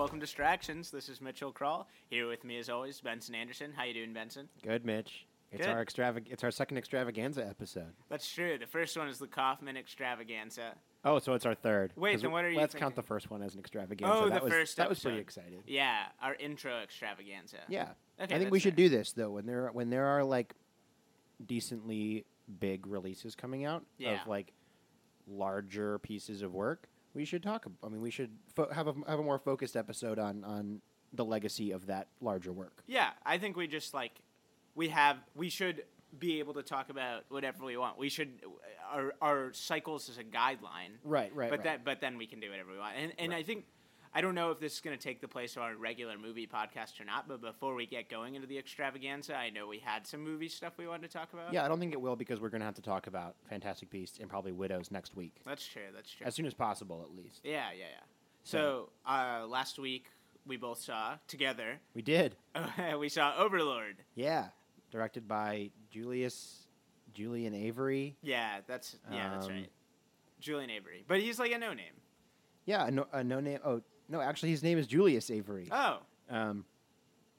welcome to Distractions. This is Mitchell Kroll. Here with me, as always, Benson Anderson. How you doing, Benson? Good, Mitch. It's Good. our extravag- It's our second extravaganza episode. That's true. The first one is the Kaufman Extravaganza. Oh, so it's our third. Wait, 'Cause then what are you Let's count the first one as an extravaganza. Oh, that the was, first That was pretty episode. excited. Yeah, our intro extravaganza. Yeah. Okay, I think that's we should do this though when there when there are like decently big releases coming out Yeah. of like larger pieces of work. We should talk. ab- I mean, we should fo- have a have a more focused episode on on the legacy of that larger work. Yeah, I think we just like we have we should be able to talk about whatever we want. We should our our cycles as a guideline. Right, right, but right. that but then we can do whatever we want. And and I think I don't know if this is going to take the place of our regular movie podcast or not. But before we get going into the extravaganza, I know we had some movie stuff we wanted to talk about. Yeah, I don't think it will because we're going to have to talk about Fantastic Beasts and probably Widows next week, that's true. That's true. as soon as possible, at least. yeah, yeah, yeah. So uh, last week we both saw together. We did. we saw Overlord. Yeah, directed by Julius Julian Avery. Yeah, that's yeah, that's Um, right. Julian Avery, but he's like a no name. Yeah, a no, a no name. Oh no, actually, his name is Julius Avery. Oh, Um,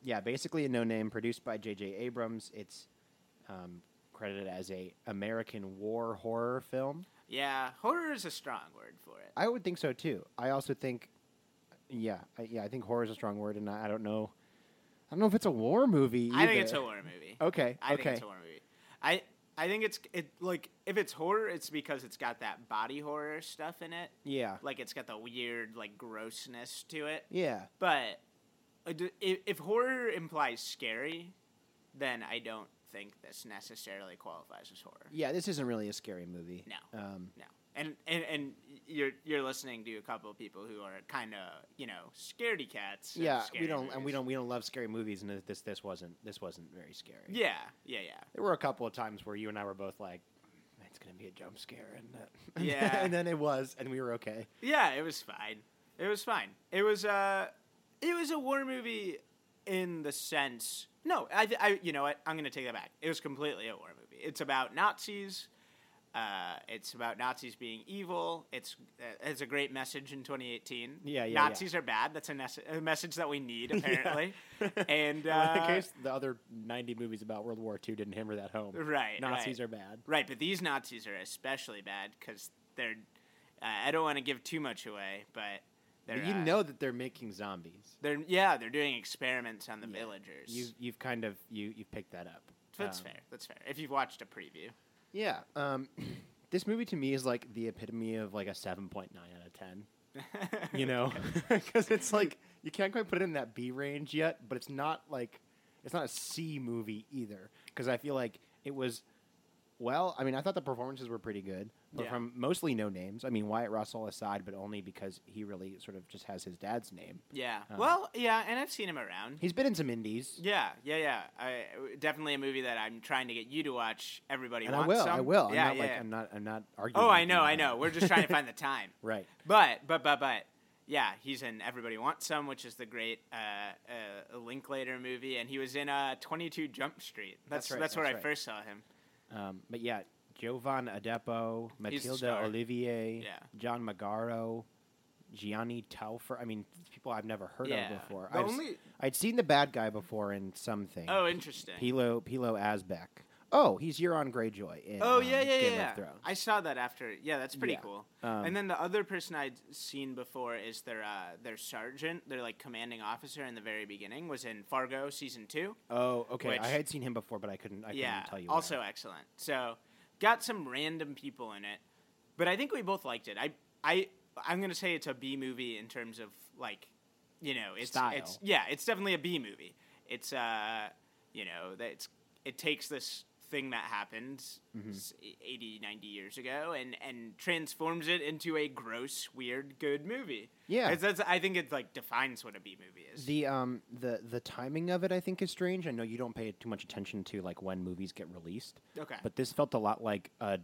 yeah, basically a no name, produced by J.J. Abrams. It's um, credited as a American war horror film. yeah, horror is a strong word for it. I would think so too. I also think, yeah, I, yeah, I think horror is a strong word, and I, I don't know, I don't know if it's a war movie. I think it's a war movie. Okay, I okay. think it's a horror movie. I I think it's it like if it's horror, it's because it's got that body horror stuff in it. Yeah, Like it's got the weird like grossness to it. yeah. But uh, if, if horror implies scary, then I don't think this necessarily qualifies as horror. Yeah, this isn't really a scary movie. No. Um, No. And, and and you're you're listening to a couple of people who are kind of you know scaredy cats. yeah, we don't, and we don't, we don't love scary movies, and this, this wasn't, this wasn't very scary. Yeah, yeah, yeah. There were a couple of times where you and I were both like, "It's gonna be a jump scare," and uh, Yeah. and then it was, and we were okay. Yeah, it was fine. It was fine. It was uh it was a war movie in the sense. No, I, I you know what? I'm going to take that back. It was completely a war movie. It's about Nazis. Uh, it's about Nazis being evil. It's uh, it's a great message in 2018. Yeah, yeah, Nazis are bad. That's a, a message that we need apparently. and Well, uh, in case the other ninety movies about World War II didn't hammer that home, Right, Nazis right. are bad. Right, but these Nazis are especially bad because they're. Uh, I don't want to give too much away, but they're. But you uh, know that they're making zombies. They're yeah, they're doing experiments on the Yeah. villagers. You've you've kind of you you've picked that up. That's Um, fair. That's fair. If you've watched a preview. Yeah. Um, this movie to me is like the epitome of like a seven point nine out of ten. You know, because it's like you can't quite put it in that B range yet, but it's not like it's not a C movie either. Because I feel like it was. Well, I mean, I thought the performances were pretty good, but Yeah. from mostly no names. I mean, Wyatt Russell aside, but only because he really sort of just has his dad's name. yeah. Uh, well, yeah, and I've seen him around. He's been in some indies, Yeah, yeah, yeah. I, definitely a movie that I'm trying to get you to watch. Everybody and I will. some. I will. Yeah, I'm not yeah. like I'm not. I'm not arguing. oh, I know, I know. We're just trying to find the time. right. But, but, but, but, yeah, he's in Everybody Wants Some, which is the great uh, uh, Linklater movie, and he was in uh, 22 Jump Street. That's That's right, That's where that's I first saw him. Um, but yeah, Jovan Adepo, Matilda. Ollivier, Yeah. John Magaro, Gianny Taufer. I mean, people I've never heard Yeah. of before. The I've, only- I'd seen the bad guy before in something. Oh, interesting. Pilou Pilou Asbæk. Oh, he's Euron Greyjoy in Oh um, yeah, yeah, yeah. Game yeah. of Thrones. I saw that after. Yeah, that's pretty Yeah. cool. Um, and then the other person I'd seen before is their uh, their sergeant, their like commanding officer in the very beginning was in Fargo season two. oh, okay. which- I had seen him before, but I couldn't. I yeah, couldn't tell you. also excellent. So got some random people in it, but I think we both liked it. I I I'm gonna say it's a B movie in terms of like, you know, it's Style. it's yeah, it's definitely a B movie. It's uh, you know, that it's it takes this thing that happened Mm-hmm. 80 90 years ago and and transforms it into a gross weird good movie Yeah. That's i think it like defines what a b movie is The um the the timing of it I think is strange. I know you don't pay too much attention to like when movies get released. okay But this felt a lot like a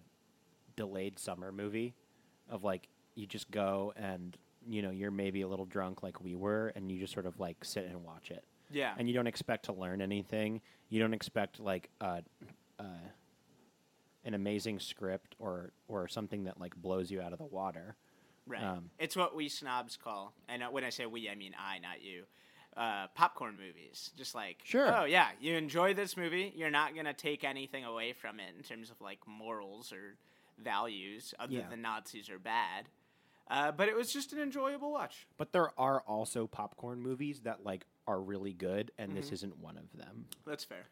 delayed summer movie of like you just go and you know you're maybe a little drunk like we were and you just sort of like sit and watch it yeah and you don't expect to learn anything you don't expect like uh, uh, an amazing script or or something that like blows you out of the water Right. Um, it's what we snobs call, and uh, when I say we, I mean I, not you. Uh, popcorn movies, just like Sure. Oh yeah, you enjoy this movie. You're not gonna take anything away from it in terms of like morals or values, other Yeah. than Nazis are bad. Uh, but it was just an enjoyable watch. But there are also popcorn movies that like are really good, and Mm-hmm. this isn't one of them. That's fair.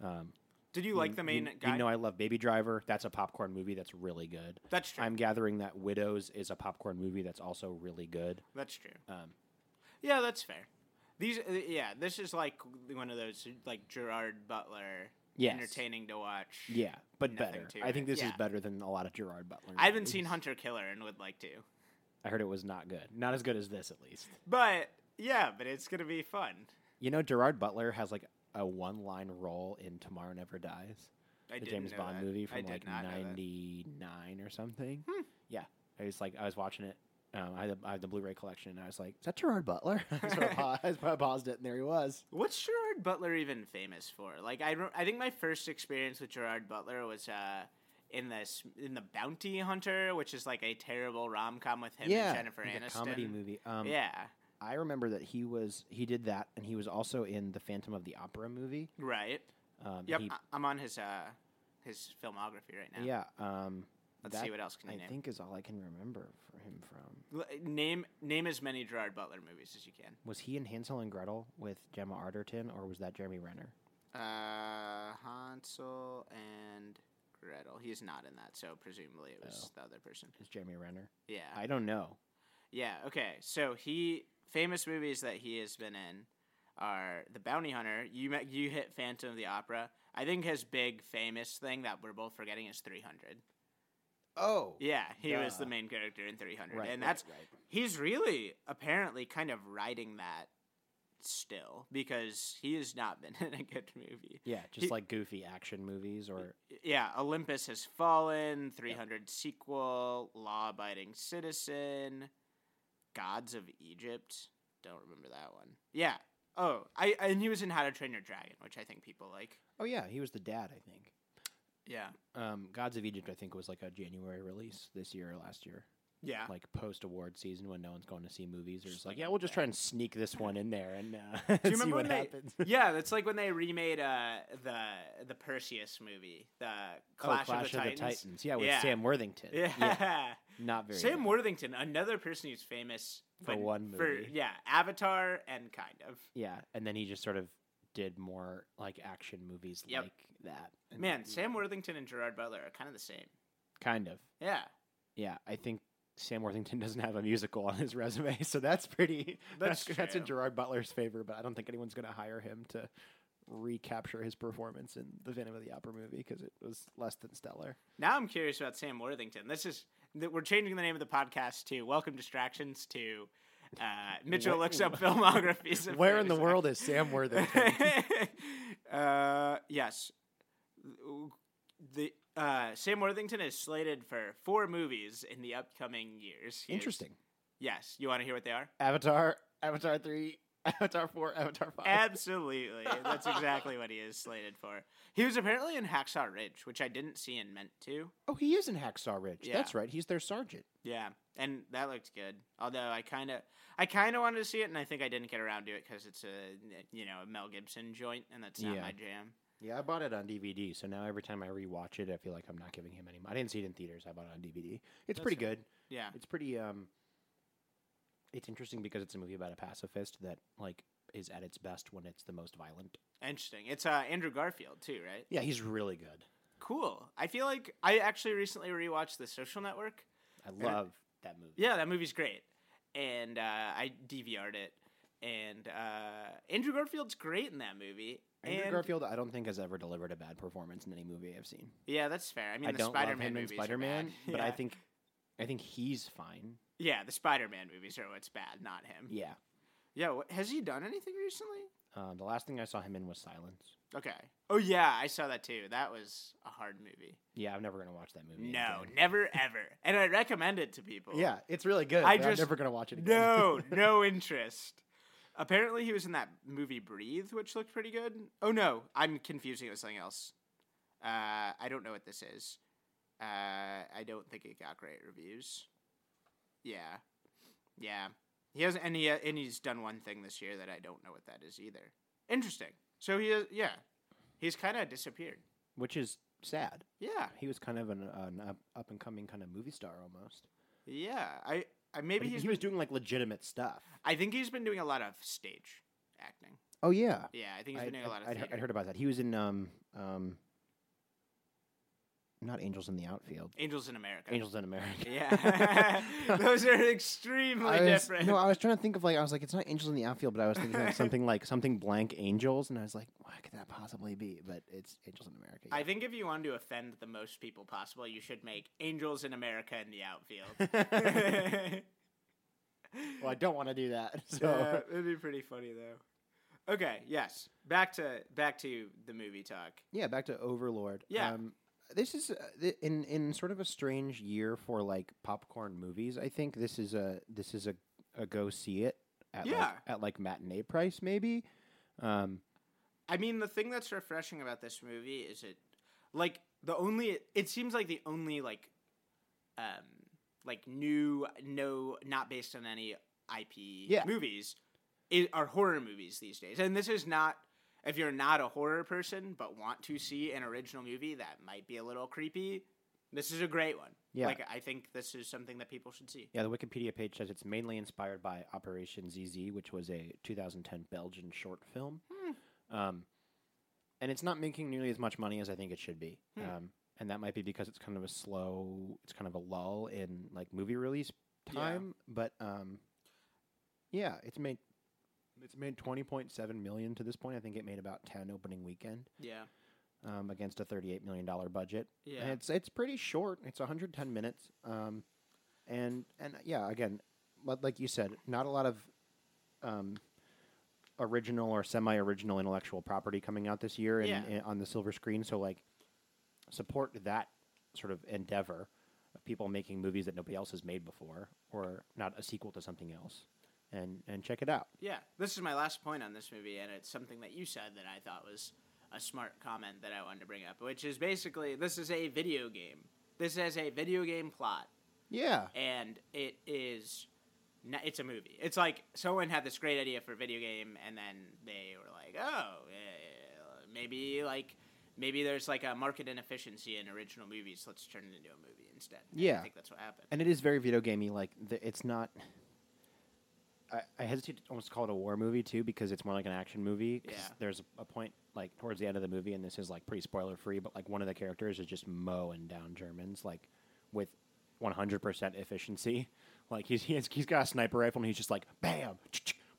Um, Did you like the main you, guy? You know, I love Baby Driver. That's a popcorn movie that's really good. That's true. I'm gathering that Widows is a popcorn movie that's also really good. That's true. Um, Yeah, that's fair. These, uh, yeah, this is like one of those like Gerard Butler, Yes. entertaining to watch. yeah, but better. I think it. this is better than a lot of Gerard Butler. I haven't movies. seen Hunter Killer and would like to, I heard it was not good. Not as good as this, at least. but yeah, but it's gonna be fun. You know, Gerard Butler has like a one-line role in Tomorrow Never Dies, I the James Bond that. movie from like not know that. '99 or something. Hmm. Yeah, I was like, I was watching it. Um, I, had the, I had the Blu-ray collection, and I was like, "Is that Gerard Butler?" I sort of pa- I paused it, and there he was. What's Gerard Butler even famous for? Like, I, I think my first experience with Gerard Butler was uh, in this in the Bounty Hunter, which is like a terrible rom com with him yeah, and Jennifer Aniston. a comedy movie. Um, yeah, I remember that he was he did that, and he was also in the Phantom of the Opera movie. right. Um, Yep, he- I'm on his uh, his filmography right now. yeah. Um, Let's that, see what else can you I name. think is all I can remember for him from. L- Name name as many Gerard Butler movies as you can. Was he in Hansel and Gretel with Gemma Arterton, or was that Jeremy Renner? Uh, Hansel and Gretel. He's not in that, so presumably it was Oh. the other person. Is Jeremy Renner? Yeah. I don't know. Yeah, okay. So he famous movies that he has been in are The Bounty Hunter. You met, you hit Phantom of the Opera. I think his big famous thing that we're both forgetting is 300. Oh, Yeah, he was the main character in 300. Right, and that's right. he's really apparently kind of riding that still because he has not been in a good movie. Yeah, just He- like goofy action movies, or Yeah, Olympus Has Fallen, 300 sequel, Law Abiding Citizen, Gods of Egypt. Don't remember that one. Yeah. Oh, I and he was in How to Train Your Dragon, which I think people like. oh yeah, he was the dad, I think. Yeah. Um, Gods of Egypt, I think, was like a January release this year or last year, Yeah. like post award season when no one's going to see movies. Or Just like, yeah, we'll just try and sneak this one in there and uh, Do you see remember what when they- happens. yeah, that's like when they remade uh, the the Perseus movie, the Clash, oh, Clash of, the, Titans. Yeah, with Yeah. Sam Worthington. Yeah. Not very. Sam good. Worthington, another person who's famous For one For movie. yeah, Avatar and kind of. Yeah, and then he just sort of did more like action movies Yep. like that. And- Man, Sam Worthington and Gerard Butler are kind of the same. kind of. Yeah. Yeah, I think Sam Worthington doesn't have a musical on his resume, so that's pretty. That's That's that's in. Gerard Butler's favor, but I don't think anyone's going to hire him to recapture his performance in the Phantom of the Opera movie because it was less than stellar. Now I'm curious about Sam Worthington. This is we're changing the name of the podcast to Welcome Distractions to uh, Mitchell Wh- looks up filmographies. Where in the world is Sam Worthington? uh, yes, the uh, Sam Worthington is slated for four movies in the upcoming years. He is- Interesting. yes, you want to hear what they are? Avatar, Avatar three, Avatar four, Avatar five. Absolutely, that's exactly what he is slated for. He was apparently in Hacksaw Ridge, which I didn't see and meant to. oh, he is in Hacksaw Ridge. Yeah. That's right. He's their sergeant. Yeah, and that looked good. Although I kind of, I kind of wanted to see it, and I think I didn't get around to it because it's a, you know, a Mel Gibson joint, and that's not Yeah. my jam. Yeah, I bought it on DVD, so now every time I rewatch it, I feel like I'm not giving him any. I didn't see it in theaters. I bought it on DVD. It's That's pretty fair. good. Yeah, It's pretty um it's interesting because it's a movie about a pacifist that like is at its best when it's the most violent. interesting. It's uh, Andrew Garfield too, right? Yeah, he's really good. Cool. I feel like I actually recently rewatched The Social Network. I love that movie. Yeah, that movie's great, and uh, I DVR'd it. And uh, Andrew Garfield's great in that movie. Andrew and Garfield, I don't think has ever delivered a bad performance in any movie I've seen. yeah, that's fair. I mean, I the don't Spider-Man love him in movies are Spider Man, bad. but I think I think he's fine. Yeah, the Spider-Man movies are what's bad, not him. Yeah. Yeah, what, has he done anything recently? Uh, the last thing I saw him in was Silence. Okay. Oh yeah, I saw that too. That was a hard movie. Yeah, I'm never gonna watch that movie. No, again. never ever. And I recommend it to people. Yeah, it's really good. I just- never gonna watch it again. No, no interest. Apparently, he was in that movie Breathe, which looked pretty good. Oh no, I'm confusing it with something else. Uh, I don't know what this is. Uh, I don't think it got great reviews. Yeah, Yeah, he has, and he and he's done one thing this year that I don't know what that is either. Interesting. So he, is, yeah, he's kind of disappeared. which is sad. Yeah, He was kind of an, an up, and coming kind of movie star almost. yeah. I, I maybe he, he's. he was doing like legitimate stuff. I think he's been doing a lot of stage acting. Oh yeah, Yeah, I think he's I, been doing a lot of. I'd, heard- I'd heard about that. He was in um um. Not Angels in the Outfield. Angels in America. Angels in America. Yeah, those are extremely was, different. no, I was trying to think of like I was like it's not Angels in the Outfield, but I was thinking of something like something blank Angels, and I was like, what could that possibly be? But it's Angels in America. I think if you want to offend the most people possible, you should make Angels in America in the outfield. well, I don't want to do that. So Yeah, it'd be pretty funny though. Okay, yes. Back to back to the movie talk. Yeah, back to Overlord. Yeah. Um, this is uh, in in sort of a strange year for like popcorn movies. I think this is a this is a, a go see it at like, Yeah. at like matinee price maybe. Um, I mean, the thing that's refreshing about this movie is it, like the only it seems like the only like, um, like new no not based on any IP Yeah. movies, i are horror movies these days. And this is not if you're not a horror person but want to see an original movie that might be a little creepy. This is a great one. Yeah. like I think this is something that people should see. yeah, the Wikipedia page says it's mainly inspired by Operation ZZ, which was a 2010 Belgian short film. Hmm. Um, and it's not making nearly as much money as I think it should be. Hmm. Um, and that might be because it's kind of a slow, it's kind of a lull in like movie release time. Yeah. time. But um, yeah, it's made it's made 20.7 million to this point. I think it made about 10 opening weekend Yeah, um, against a 38 million dollar budget. yeah. And it's it's pretty short. It's 110 minutes. Um, and and yeah, again, but like you said, not a lot of um, original or semi-original intellectual property coming out this year in, Yeah. in- on the silver screen. So like, support that sort of endeavor of people making movies that nobody else has made before, or not a sequel to something else, and and check it out. Yeah, this is my last point on this movie, and it's something that you said that I thought was a smart comment that I wanted to bring up, which is basically this is a video game. This has a video game plot, Yeah, and it is. It's a movie. It's like someone had this great idea for a video game, and then they were like, "Oh, maybe like maybe there's like a market inefficiency in original movies. Let's turn it into a movie instead." Yeah. I think that's what happened. and it is very video gamey. Like the, it's not. I, I hesitate to almost call it a war movie too because it's more like an action movie. 'cause Yeah. There's a, a point like towards the end of the movie, and this is like pretty spoiler free, but like one of the characters is just mowing down Germans like with 100% efficiency. Like he's he's, he's got a sniper rifle and he's just like bam,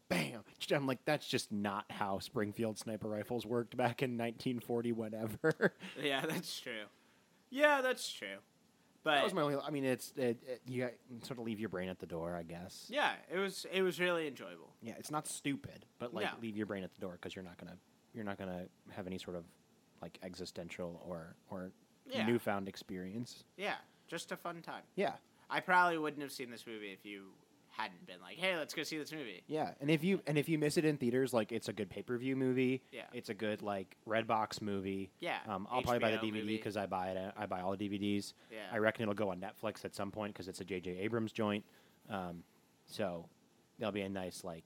bam. I'm like that's just not how Springfield sniper rifles worked back in 1940 whatever. yeah, that's true. Yeah, that's true. But that was my only. I mean, it's it, it, you sort of leave your brain at the door, I guess. yeah, it was it was really enjoyable. Yeah, it's not stupid, but like No. leave your brain at the door because you're not gonna you're not gonna have any sort of like existential or or Yeah. newfound experience. Yeah, just a fun time. Yeah, I probably wouldn't have seen this movie if you hadn't been like, "Hey, let's go see this movie." yeah. And if you and if you miss it in theaters, like it's a good pay per view movie. Yeah. it's a good like Redbox movie. Yeah, Um, I'll probably buy the DVD because I buy it. I buy all the DVDs. Yeah. I reckon it'll go on Netflix at some point because it's a J.J. Abrams joint. Um, so there'll be a nice like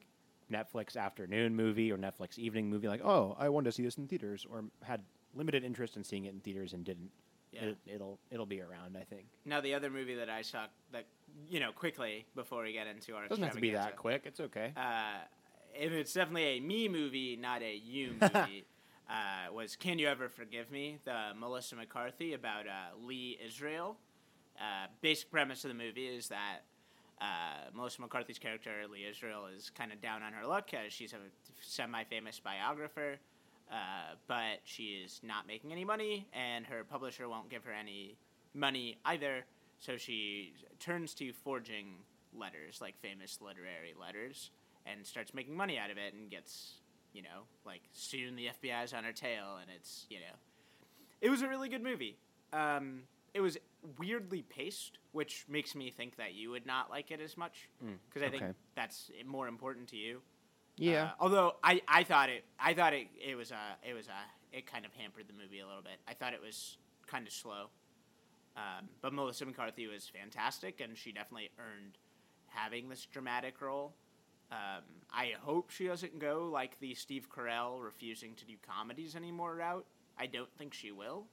Netflix afternoon movie or Netflix evening movie. Like, oh, I wanted to see this in theaters, or had limited interest in seeing it in theaters and didn't. Yeah. It, it'll it'll be around. I think. Now, the other movie that I saw that you know quickly before we get into our doesn't have to be that quick. It's okay. Uh, and it's definitely a me movie, not a you movie. uh, was Can You Ever Forgive Me? The Melissa McCarthy about uh, Lee Israel. Uh, basic premise of the movie is that uh, Melissa McCarthy's character, Lee Israel, is kind of down on her luck because she's a semi famous biographer, uh, but she is not making any money, and her publisher won't give her any money either. So she turns to forging letters, like famous literary letters, and starts making money out of it and gets, you know, like soon the FBI's on her tail, and it's, you know, it was a really good movie. Um, it was weirdly paced, which makes me think that you would not like it as much because I think that's more important to you. Yeah. Uh, although I, I thought it I thought it it was a it was a it kind of hampered the movie a little bit. I thought it was kind of slow. Um, but Melissa McCarthy was fantastic, and she definitely earned having this dramatic role. Um, I hope she doesn't go like the Steve Carell refusing to do comedies anymore route. I don't think she will.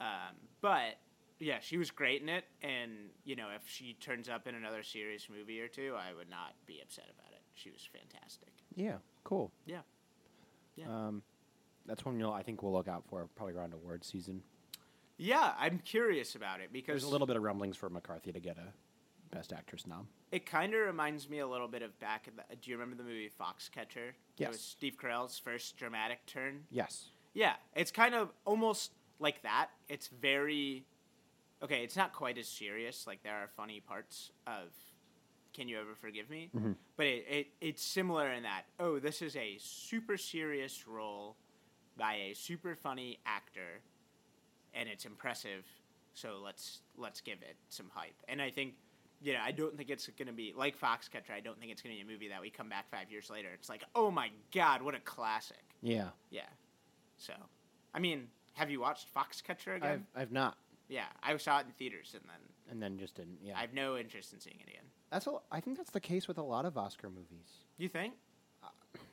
Um, but yeah, she was great in it, and you know, if she turns up in another serious movie or two, I would not be upset about it. She was fantastic. Yeah, cool. Yeah. Yeah. Um, that's one you'll I think we'll look out for probably around award season. Yeah, I'm curious about it because There's a little bit of rumblings for McCarthy to get a Best Actress nom. It kind of reminds me a little bit of back. In the, do you remember the movie Foxcatcher? Yes. It was Steve Carell's first dramatic turn. Yes. Yeah, it's kind of almost like that. It's very okay. It's not quite as serious. Like there are funny parts of "Can You Ever Forgive Me," mm-hmm. but it, it it's similar in that. Oh, this is a super serious role by a super funny actor, and it's impressive. So let's let's give it some hype. And I think. Yeah, I don't think it's going to be like Foxcatcher. I don't think it's going to be a movie that we come back five years later. It's like, oh my god, what a classic! Yeah. Yeah. So, I mean, have you watched Foxcatcher I've again? I've not, yeah, I saw it in theaters, and then and then just didn't. Yeah. I have no interest in seeing it again. that's a, I think that's the case with a lot of Oscar movies. You think?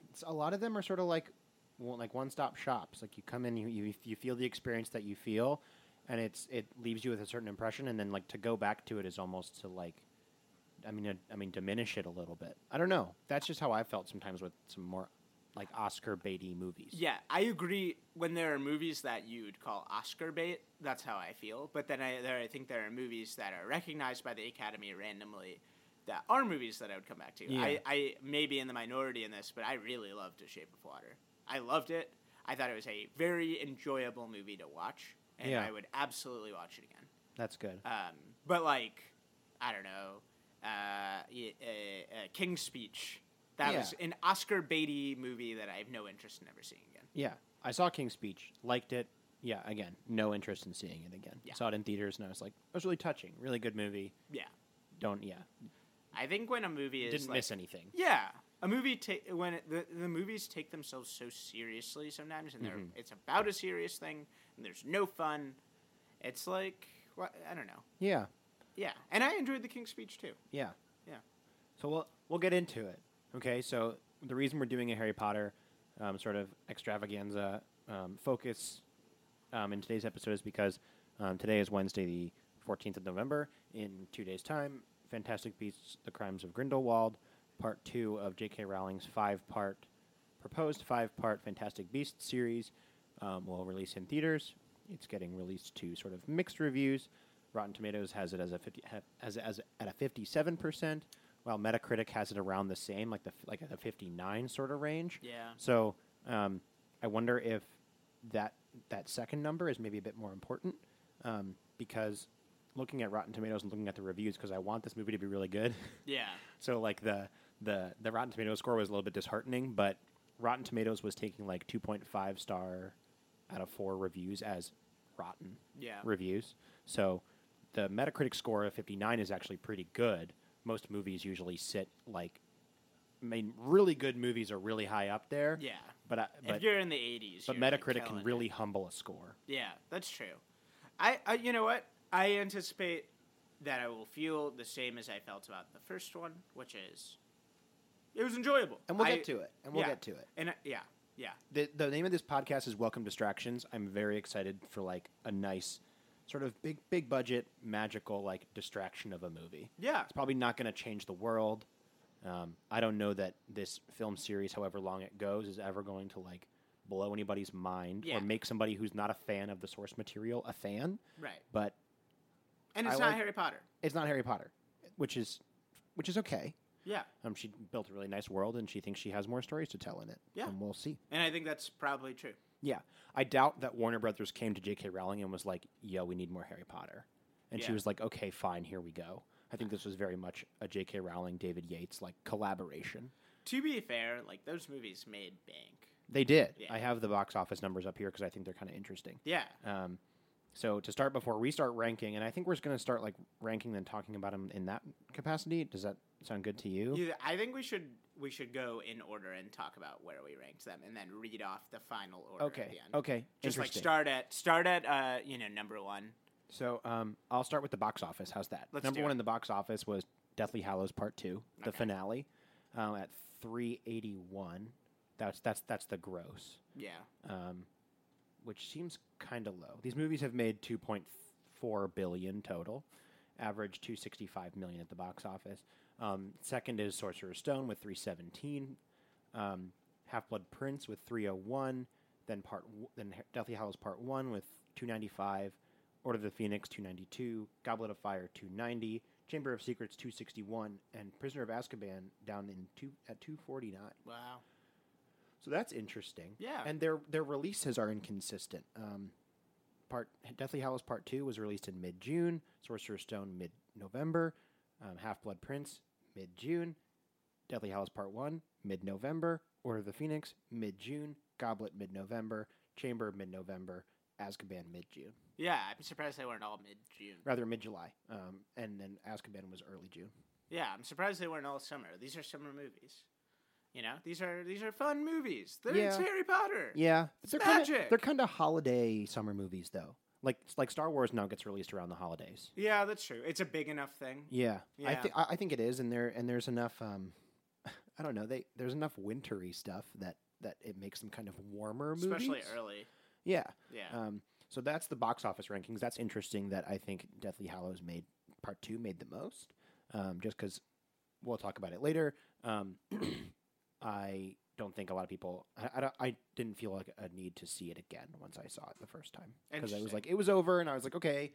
It's, a lot of them are sort of like one, like one stop shops. Like you come in, you, you you feel the experience that you feel, and it's it leaves you with a certain impression, and then like to go back to it is almost to like, I mean, uh, I mean diminish it a little bit. I don't know. That's just how I felt sometimes with some more like Oscar baity movies. Yeah, I agree. When there are movies that you'd call Oscar bait, that's how I feel. But then I there I think there are movies that are recognized by the Academy randomly that are movies that I would come back to. Yeah. I, I may be in the minority in this, but I really loved The Shape of Water. I loved it. I thought it was a very enjoyable movie to watch, and Yeah. I would absolutely watch it again. That's good. Um, but like, I don't know, uh, uh, uh, King's Speech. That Yeah. was an Oscar baity movie that I have no interest in ever seeing again. Yeah, I saw King's Speech, liked it. Yeah, again, no interest in seeing it again. Yeah. Saw it in theaters, and I was like, it was really touching, really good movie. Yeah, Don't yeah, I think when a movie is didn't like, miss anything. yeah, a movie ta- when it, the the movies take themselves so seriously sometimes, and they're Mhm. it's about a serious thing, and there's no fun. It's like what I don't know. Yeah, Yeah, and I enjoyed the King's Speech too. yeah, Yeah. So we'll we'll get into it. Okay, so the reason we're doing a Harry Potter um, sort of extravaganza um, focus um, in today's episode is because um, today is Wednesday, the 14th of November. In two days' time, Fantastic Beasts: The Crimes of Grindelwald, Part Two of J.K. Rowling's five-part proposed five-part Fantastic Beasts series um, will release in theaters. It's getting released to sort of mixed reviews. Rotten Tomatoes has it as a 50, as, as at a 57 percent, while Metacritic has it around the same, like the like a 59 sort of range. Yeah. So um, I wonder if that that second number is maybe a bit more important um, because looking at Rotten Tomatoes and looking at the reviews, because I want this movie to be really good. Yeah. So like the the the Rotten Tomatoes score was a little bit disheartening, but Rotten Tomatoes was taking like 2.5 star out of four reviews as rotten Yeah. reviews. So the Metacritic score of 59 is actually pretty good. Most movies usually sit like I mean really good movies are really high up there. Yeah. But I, if you're in the 80s, but you're, like, Metacritic can really it. humble a score. Yeah, that's true. I, I, you know what? I anticipate that I will feel the same as I felt about the first one, which is it was enjoyable. And we'll I- get to it. And we'll yeah. get to it. And I- yeah, yeah, the the name of this podcast is Welcome Distractions. I'm very excited for like a nice sort of big big budget magical like distraction of a movie. yeah, It's probably not going to change the world. Um, I don't know that this film series, however long it goes, is ever going to like blow anybody's mind Yeah. or make somebody who's not a fan of the source material a fan. right. But And it's I not like- Harry Potter. it's not Harry Potter, which is which is okay. Yeah, Um, she built a really nice world, and she thinks she has more stories to tell in it. Yeah. and we'll see. and I think that's probably true. Yeah, I doubt that Warner Brothers came to J.K. Rowling and was like, "Yo, we need more Harry Potter," and she was like, "Okay, fine, here we go." I think this was very much a J.K. Rowling, David Yates like collaboration. To be fair, like those movies made bank. They did. Yeah. I have the box office numbers up here because I think they're kind of interesting. Yeah, Um, so to start before we start ranking, and I think we're just going to start like ranking and talking about them in that capacity. Does that sound good to you? You- I think we should we should go in order and talk about where we ranked them, and then read off the final order at okay. the end. Okay. Just like start at start at uh, you know number one. So um, I'll start with the box office. How's that? Let's Number one it. in the box office was Deathly Hallows Part Two, the Okay. finale, um, at 381. That's that's that's the gross, Yeah. um, which seems kind of low. These movies have made 2.4 billion total, average 265 million at the box office. Um, second is Sorcerer's Stone with 317, um, Half Blood Prince with 301, then part w- then Deathly Hallows Part One with 295, Order of the Phoenix 292, Goblet of Fire 290, Chamber of Secrets 261, and Prisoner of Azkaban down in two at 249. Wow. So that's interesting. Yeah. And their their releases are inconsistent. Um, part Deathly Hallows Part Two was released in mid June. Sorcerer's Stone mid November. Um, Half Blood Prince mid June. Deathly Hallows Part One mid November. Order of the Phoenix mid June. Goblet mid November. Chamber mid November. Azkaban mid June. Yeah, I'm surprised they weren't all mid June. Rather mid July. Um, and then Azkaban was early June. Yeah, I'm surprised they weren't all summer. These are summer movies. You know, these are these are fun movies. They're, It's Harry Potter. Yeah, they're kinda, magic. they're kind of holiday summer movies though. Like like Star Wars now gets released around the holidays. Yeah, that's true. It's a big enough thing. Yeah, I think I I think it is, and there and there's enough. Um, I don't know. They there's enough wintry stuff that that it makes them kind of warmer movies. Especially early. Yeah. Yeah. Um. So that's the box office rankings. That's interesting. That I think Deathly Hallows made part two made the most. Um. Just because we'll talk about it later. Um. I don't think a lot of people. I, I, don't- I didn't feel like a need to see it again once I saw it the first time because I was like, it was over, and I was like, okay,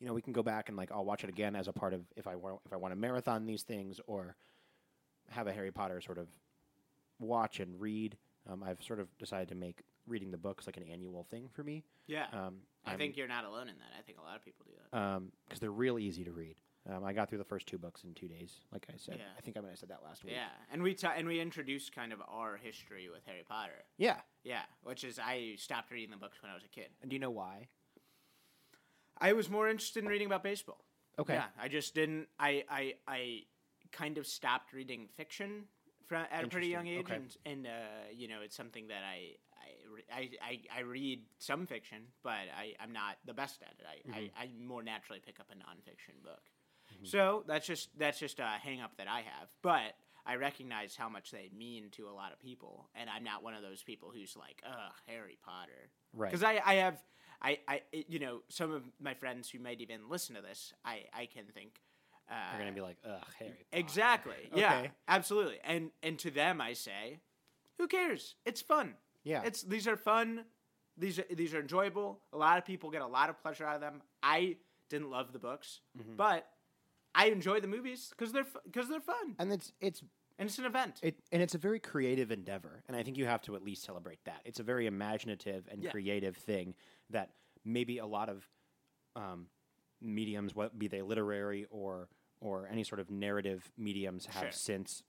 you know, we can go back and like I'll watch it again as a part of if I want if I want to marathon these things or have a Harry Potter sort of watch and read. Um, I've sort of decided to make reading the books like an annual thing for me. yeah. Um, I think you're not alone in that. I think a lot of people do that. because they're real easy to read. Um, I got through the first two books in two days, like I said. Yeah. I think I might have said that last week. Yeah, and we ta- and we introduced kind of our history with Harry Potter. Yeah. Yeah, which is I stopped reading the books when I was a kid. And do you know why? I was more interested in reading about baseball. Okay. Yeah, I just didn't. I I I kind of stopped reading fiction from, at a pretty young age, Interesting. and and uh, you know it's something that I. I, I, I, I read some fiction, but I, I'm not the best at it. I, Mm-hmm. I, I more naturally pick up a nonfiction book. So that's just that's just a hang up that I have. But I recognize how much they mean to a lot of people, and I'm not one of those people who's like, ugh, Harry Potter. Right. Because I, I have I, I you know some of my friends who might even listen to this, I, I can think. Uh, They're gonna be like, ugh, Harry. Potter." Exactly. Yeah. Absolutely. And and to them I say, who cares? It's fun. Yeah. It's these are fun. These are these are enjoyable. A lot of people get a lot of pleasure out of them. I didn't love the books, Mm-hmm. but I enjoy the movies because they're because they're fun and it's it's and it's an event. it and it's a very creative endeavor, and I think you have to at least celebrate that. It's a very imaginative and Yeah. creative thing that maybe a lot of um, mediums, what be they literary or or any sort of narrative mediums, have Sure. since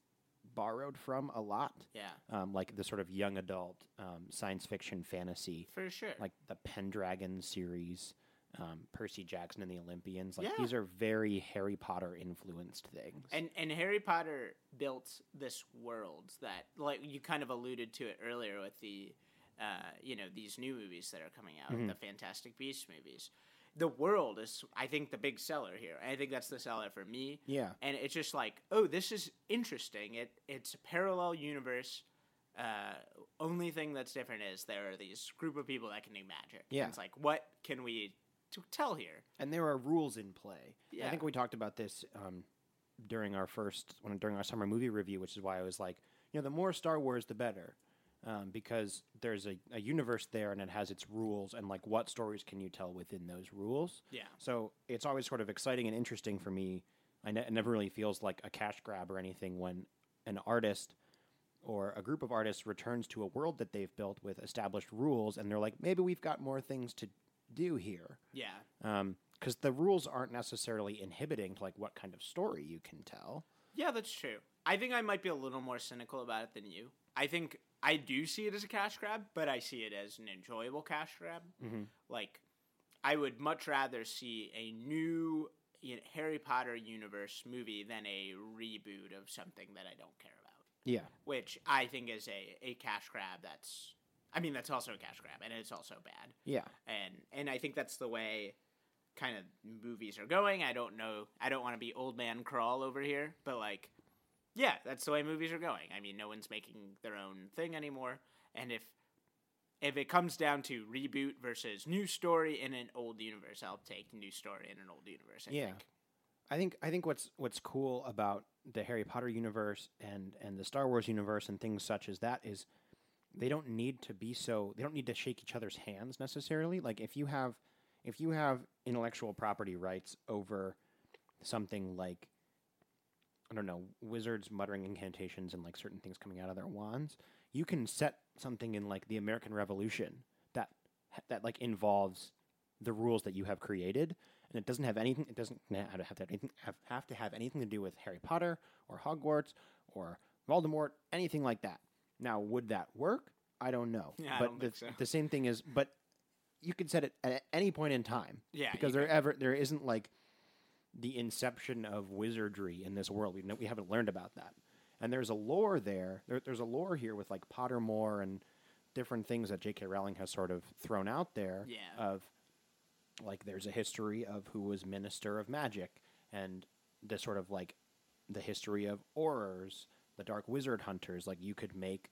borrowed from a lot. yeah, Um, like the sort of young adult um, science fiction fantasy, for sure. like the Pendragon series, um, Percy Jackson and the Olympians. Like Yeah. these are very Harry Potter influenced things. And and Harry Potter built this world that, like you kind of alluded to it earlier with the, uh, you know, these new movies that are coming out, the Fantastic Beasts movies. The world is, I think, the big seller here. I think that's the seller for me. Yeah. And it's just like, oh, this is interesting. It it's a parallel universe. Uh, only thing that's different is there are these group of people that can do magic. And Yeah. it's like, what can we t- tell here? and there are rules in play. Yeah. I think we talked about this um, during our first when, during our summer movie review, which is why I was like, you know, the more Star Wars, the better, um, because there's a, a universe there and it has its rules, and like what stories can you tell within those rules? Yeah. So it's always sort of exciting and interesting for me. I ne- it never really feels like a cash grab or anything when an artist or a group of artists returns to a world that they've built with established rules, and they're like, maybe we've got more things to do here Yeah. Um, because the rules aren't necessarily inhibiting to like what kind of story you can tell. Yeah, that's true. I think I might be a little more cynical about it than you. I think I do see it as a cash grab, but I see it as an enjoyable cash grab. Mm-hmm. Like, I would much rather see a new you know, Harry Potter universe movie than a reboot of something that I don't care about. Yeah, Which I think is a, a cash grab that's, I mean, that's also a cash grab, and it's also bad yeah, and and I think that's the way kind of movies are going. I don't know. I don't want to be old man Kroll over here, but like, yeah, that's the way movies are going. I mean, no one's making their own thing anymore, and if if it comes down to reboot versus new story in an old universe, I'll take new story in an old universe. I Yeah. think. I think I think what's what's cool about the Harry Potter universe and and the Star Wars universe and things such as that is they don't need to be so they don't need to shake each other's hands necessarily. Like if you have if you have intellectual property rights over something like I don't know, wizards muttering incantations and like certain things coming out of their wands, you can set something in like the American Revolution that that like involves the rules that you have created, and it doesn't have anything. It doesn't have to have, anything, have, have to have anything to do with Harry Potter or Hogwarts or Voldemort, anything like that. Now, would that work? I don't know. Yeah, I but don't the, think so. the same thing is, but you could set it at any point in time. Yeah, because you there ever there isn't like the inception of wizardry in this world. We we haven't learned about that, and there's a lore there. there. There's a lore here with like Pottermore and different things that J.K. Rowling has sort of thrown out there. Yeah. Of like, there's a history of who was Minister of Magic, and the sort of like the history of Aurors, the Dark Wizard Hunters. Like, you could make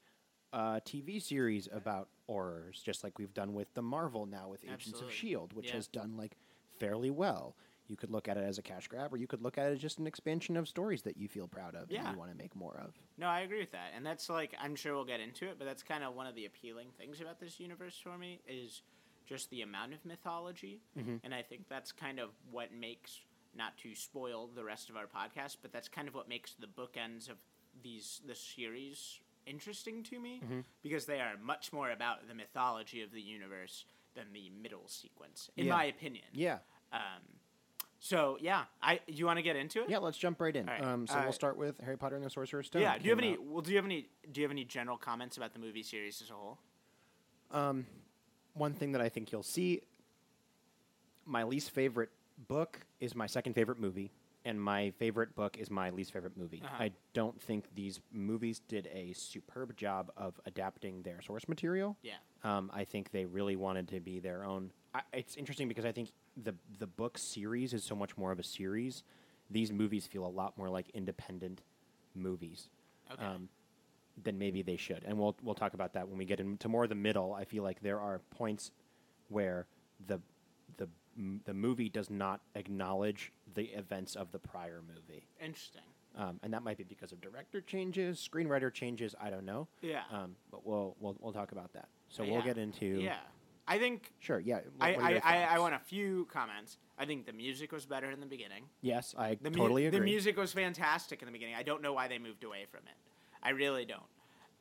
a TV series about Aurors, just like we've done with the Marvel now with Agents Absolutely. of Shield, which Yeah. has done like fairly well. You could look at it as a cash grab, or you could look at it as just an expansion of stories that you feel proud of Yeah. and you want to make more of. No, I agree with that, and that's like I'm sure we'll get into it, but that's kind of one of the appealing things about this universe for me is just the amount of mythology, mm-hmm. and I think that's kind of what makes not to spoil the rest of our podcast, but that's kind of what makes the bookends of these the series interesting to me because they are much more about the mythology of the universe than the middle sequence, in Yeah. my opinion. Yeah, Um, so yeah, I you want to get into it? yeah. Let's jump right in. Right. Um, so Uh, we'll start with Harry Potter and the Sorcerer's Stone. Yeah. Do you have any? out- Well, do you have any? Do you have any general comments about the movie series as a whole? Um, one thing that I think you'll see my least favorite book is my second favorite movie, and my favorite book is my least favorite movie. Uh-huh. I don't think these movies did a superb job of adapting their source material. Yeah. Um, I think they really wanted to be their own. I, it's interesting because I think the the book series is so much more of a series. These movies feel a lot more like independent movies Okay. um, than maybe they should. And we'll we'll talk about that when we get into more of the middle. I feel like there are points where the the m- the movie does not acknowledge the events of the prior movie, Interesting. um, and that might be because of director changes, screenwriter changes. I don't know. Yeah. Um, but we'll we'll we'll talk about that. So Yeah. we'll get into Yeah. I think Sure. Yeah. what- I, what I, I, I want a few comments. I think the music was better in the beginning. Yes, I The mu- totally agree. The music was fantastic in the beginning. I don't know why they moved away from it. I really don't.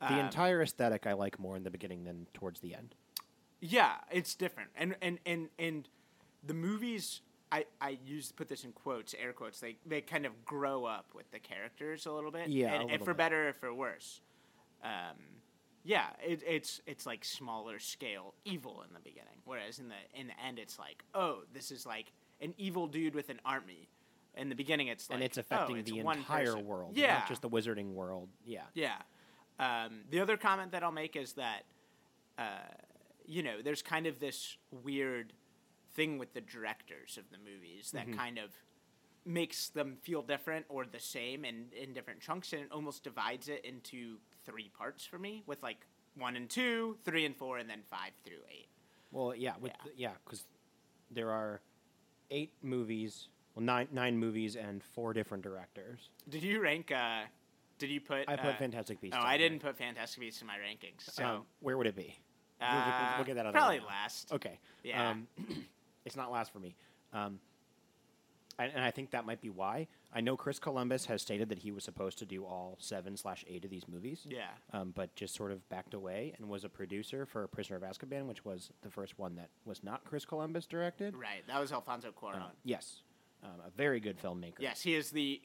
the Um, entire aesthetic I like more in the beginning than towards the end. Yeah, it's different. And and and and the movies I I use put this in quotes, air quotes. They they kind of grow up with the characters a little bit. Yeah, and, and for bit. better or for worse. Um, yeah, it, it's it's like smaller scale evil in the beginning, whereas in the in the end it's like, oh, this is like an evil dude with an army. In the beginning, it's like, and it's oh, affecting it's the one entire person. world, Yeah, not just the wizarding world. Yeah. yeah. Um, the other comment that I'll make is that, uh, you know, there's kind of this weird thing with the directors of the movies that kind of makes them feel different or the same in, in different chunks, and it almost divides it into three parts for me, with like one and two, three and four, and then five through eight. Well, yeah, with Yeah. the- yeah, because there are eight movies, well, nine nine movies and four different directors. Did you rank? Uh, did you put? I put uh, Fantastic Beasts. Oh, I didn't put Fantastic Beasts in my rankings. So Um, where would it be? we'll, we'll- uh, we'll get that out probably the way now. last. Okay. Yeah. Um, it's not last for me. Um, and, and I think that might be why. I know Chris Columbus has stated that he was supposed to do all seven slash eight of these movies. Yeah. Um, but just sort of backed away and was a producer for Prisoner of Azkaban, which was the first one that was not Chris Columbus directed. Right. That was Alfonso Cuarón. Um, yes. Um, a very good filmmaker. Yes, he is the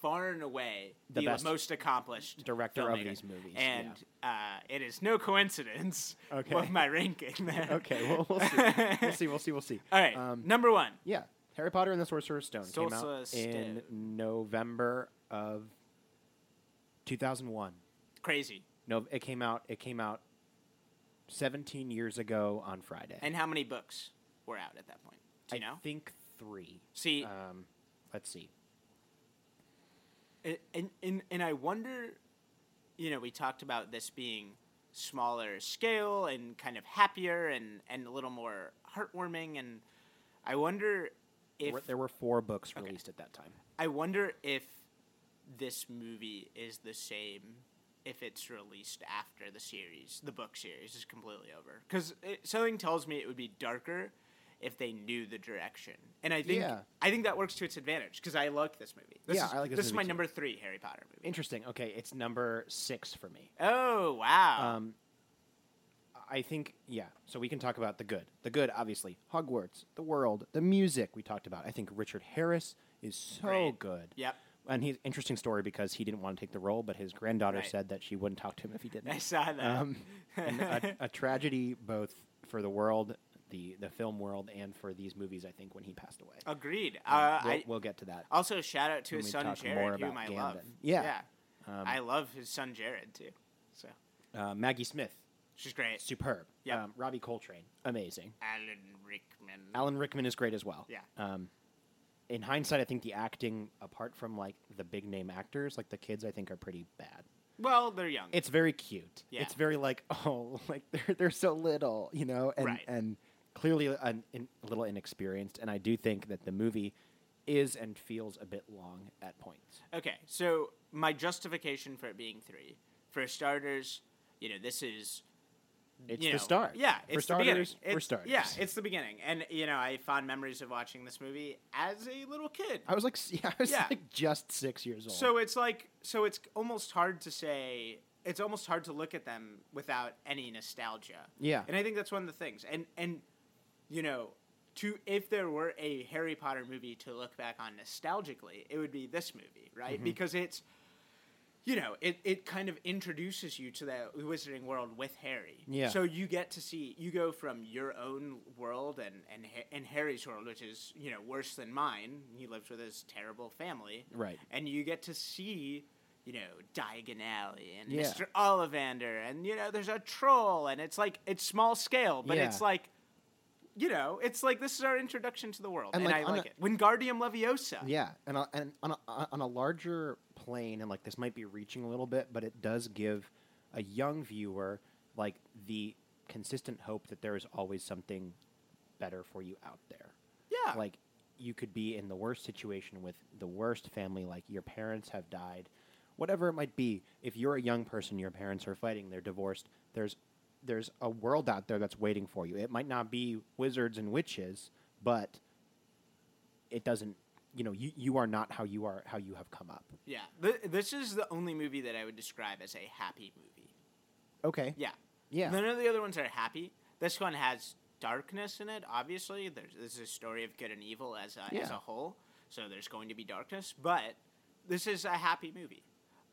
far and away The the, most accomplished director of these movies, and uh, it is no coincidence Okay. with my ranking there. Okay, well, we'll see. we'll see. We'll see. We'll see. All right, Um, number one. yeah, Harry Potter and the Sorcerer's Stone came out in November of 2001. Crazy. No, it came out. It came out 17 years ago on Friday. And how many books were out at that point? Do you I know? think three. See, Um, let's see. And, and and I wonder, you know, we talked about this being smaller scale and kind of happier and and a little more heartwarming, and I wonder if There were four books Okay. released at that time. I wonder if this movie is the same if it's released after the series, the book series is completely over. Because something tells me it would be darker if they knew the direction, and I think Yeah. I think that works to its advantage because I like this movie. This Yeah, is, I like this This is my too. number three Harry Potter movie. Interesting. Okay, it's number six for me. Oh wow! Um, I think yeah. So we can talk about the good. The good, obviously, Hogwarts, the world, the music. We talked about. I think Richard Harris is so Great. good. yep, And he's interesting story because he didn't want to take the role, but his granddaughter Right. said that she wouldn't talk to him if he didn't. I saw that. Um, a, a tragedy both for the world, the the film world, and for these movies. I think when he passed away. Agreed. Um, Uh, we'll, I we'll get to that. also shout out to his son Jared, whom I love. Yeah. yeah. Um, I love his son Jared too. So uh, Maggie Smith, she's great. superb. Yep. Um, Robbie Coltrane, amazing. Alan Rickman. Alan Rickman is great as well. Yeah. Um, in hindsight, I think the acting, apart from like the big name actors, like the kids, I think are pretty bad. Well, they're young. It's very cute. Yeah. It's very like oh, like they're they're so little, you know, and Right. and clearly an, in, a little inexperienced. And I do think that the movie is and feels a bit long at points. Okay, so my justification for it being three, for starters, you know, this is It's the know, start. Yeah, For it's the beginning. for It's- starters. Yeah, it's the beginning, and you know, I fond memories of watching this movie as a little kid. I was like, yeah, I was Yeah. like just six years old. So it's like, so it's almost hard to say. It's almost hard to look at them without any nostalgia. yeah, And I think that's one of the things. And and you know, to if there were a Harry Potter movie to look back on nostalgically, it would be this movie, right? Mhm. Because it's you know, it, it kind of introduces you to the wizarding world with Harry. Yeah. So you get to see you go from your own world and and and Harry's world, which is you know worse than mine. He lives with his terrible family, right. and you get to see you know Diagon Alley and Yeah. Mr. Ollivander, and you know there's a troll, and it's like it's small scale, but Yeah. it's like. You know, it's like this is our introduction to the world, And, and, like, I like a- it. Wingardium Leviosa. Yeah, and on- and on a, on a larger plane, and like this might be reaching a little bit, but it does give a young viewer like the consistent hope that there is always something better for you out there. yeah, Like you could be in the worst situation with the worst family, like your parents have died, whatever it might be. If you're a young person, your parents are fighting, they're divorced. There's there's a world out there that's waiting for you. It might not be wizards and witches, but it doesn't. You know, you, you are not how you are how you have come up. yeah. Th- this is the only movie that I would describe as a happy movie. Okay. Yeah, Yeah. None of the other ones are happy. This one has darkness in it. Obviously, there's this is a story of good and evil as a, as a whole. So there's going to be darkness, but this is a happy movie.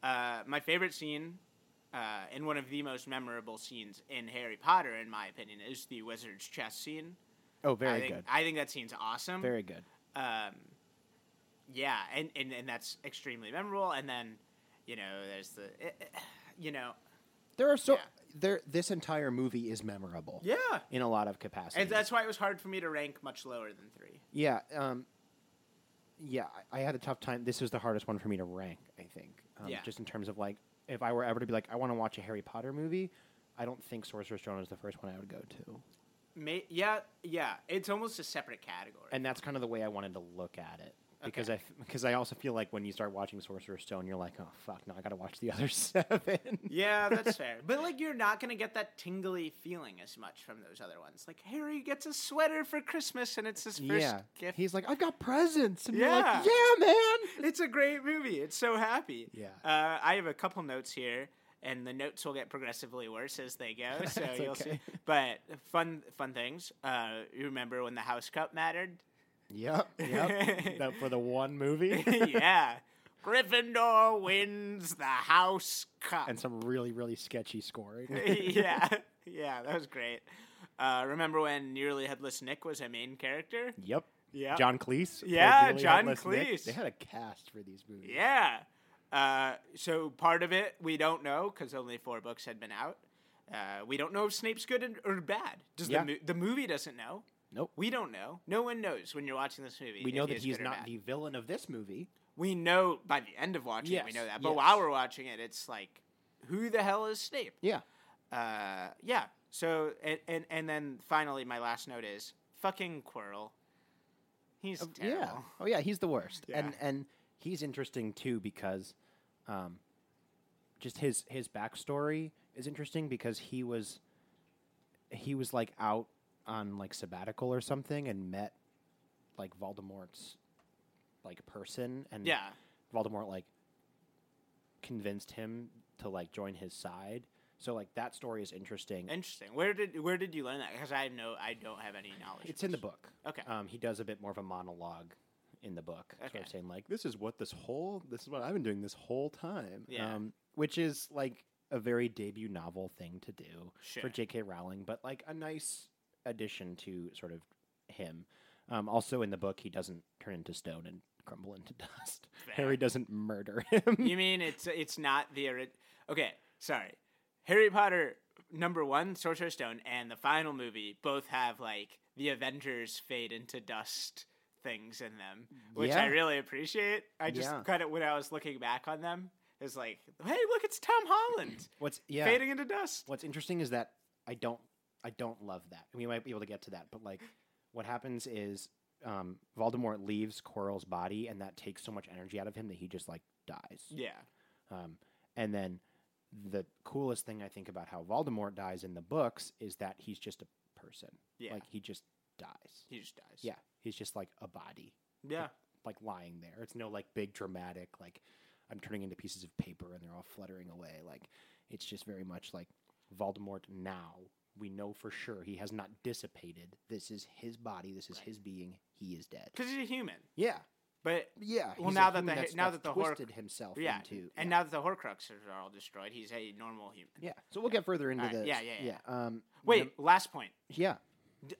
Uh, my favorite scene, uh, and one of the most memorable scenes in Harry Potter, in my opinion, is the wizard's chess scene. Oh, I very think, good. I think that scene's awesome. Very good. Um, yeah, and, and, and that's extremely memorable. And then, you know, there's the, eh, eh, you know, There are so Yeah. there. This entire movie is memorable yeah. in a lot of capacities. And that's why it was hard for me to rank much lower than three. Yeah, um, yeah, I I had a tough time. This was the hardest one for me to rank. I think, um, Yeah. just in terms of like, if I were ever to be like, I want to watch a Harry Potter movie, I don't think Sorcerer's Stone is the first one I would go to, May, yeah, yeah. It's almost a separate category. and that's kind of the way I wanted to look at it. Because. I, because I also feel like when you start watching Sorcerer's Stone, you're like, oh fuck, now I gotta watch the other seven. yeah, that's fair. But like, you're not gonna get that tingly feeling as much from those other ones. Like Harry gets a sweater for Christmas, and it's his first yeah, gift. he's like, I've got presents, and you're Yeah. like, yeah, man. it's a great movie. It's so happy. Yeah. Uh, I have a couple notes here, and the notes will get progressively worse as they go. So you'll okay. see. But fun, fun things. Uh, you remember when the House Cup mattered? Yep, yep. that for the one movie. yeah. Gryffindor wins the House Cup. and some really, really sketchy scoring. yeah, yeah, that was great. Uh, remember when Nearly Headless Nick was a main character? Yep. Yeah. John Cleese. Yeah, John Headless Nick. Cleese. They had a cast for these movies. Yeah. Uh, so part of it we don't know because only four books had been out. Uh, we don't know if Snape's good or bad. Does Yeah. the mo- the movie doesn't know? Nope. We don't know. No one knows when you're watching this movie. We know that he's not the villain of this movie. We know by the end of watching it, we know that. But yes. while we're watching it, it's like, who the hell is Snape? Yeah. Uh, yeah. So and, and and then finally, my last note is fucking Quirrell. He's terrible. Yeah. Oh yeah, he's the worst. And and he's interesting too because um just his his backstory is interesting because he was he was like out on like sabbatical or something and met like Voldemort's like person and Yeah. Voldemort like convinced him to like join his side. So like that story is interesting. Interesting. Where did where did you learn that? Because I know I don't have any knowledge. It's in the book. Okay. Um, he does a bit more of a monologue in the book, sort of saying like, "This is what this whole, this is what I've been doing this whole time." Yeah. Um, which is like a very debut novel thing to do Sure. for J.K. Rowling, but like a nice addition to sort of him. Um, also in the book, he doesn't turn into stone and crumble into dust. Harry doesn't murder him. you mean it's it's not the ori- okay? Sorry, Harry Potter number one, Sorcerer's Stone, and the final movie both have like the Avengers fade into dust things in them, which I really appreciate. I just Yeah. kind of when I was looking back on them, it's like, hey, look, it's Tom Holland What's yeah? fading into dust. What's interesting is that I don't I don't love that. We might be able to get to that, but like what happens is um, Voldemort leaves Quirrell's body, and that takes so much energy out of him that he just like dies. Yeah, Um, and then the coolest thing I think about how Voldemort dies in the books is that he's just a person. yeah, Like he just dies. he just dies. Yeah, he's just like a body, yeah, like lying there. It's no like big dramatic like I'm turning into pieces of paper and they're all fluttering away. Like it's just very much like Voldemort now. We know for sure he has not dissipated. This is his body. This is Right. his being. He is dead. because he's a human. Yeah, But yeah. Well, he's a now that human the- that's- now that's that the Horc- twisted himself yeah, into and yeah. now that the Horcruxes are all destroyed, he's a normal human. yeah. So we'll get further into Alright, this. yeah, yeah, yeah. Um, Wait, last point. yeah.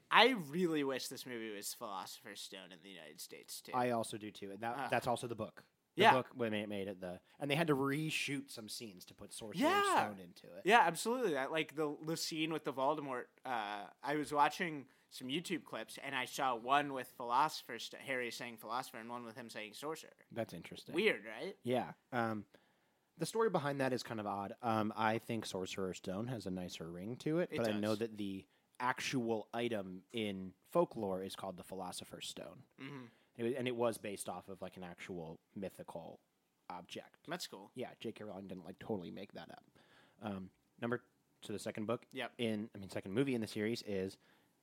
I really wish this movie was Philosopher's Stone in the United States too. I also do too, and that Ah. that's also the book. The Yeah. book when it made it the, and they had to reshoot some scenes to put Sorcerer's Yeah. Stone into it. yeah, absolutely. That like the the scene with the Voldemort. Uh, I was watching some YouTube clips and I saw one with Philosopher's Stone, Harry saying Philosopher, and one with him saying Sorcerer. That's interesting. Weird, right? Yeah. Um, the story behind that is kind of odd. Um, I think Sorcerer's Stone has a nicer ring to it, It but I know that the actual item in folklore is called the Philosopher's Stone, hmm wa- and it was based off of like an actual mythical object. That's cool. Yeah, J.K. Rowling didn't like totally make that up. Um, number to the second book Yep. in I mean second movie in the series is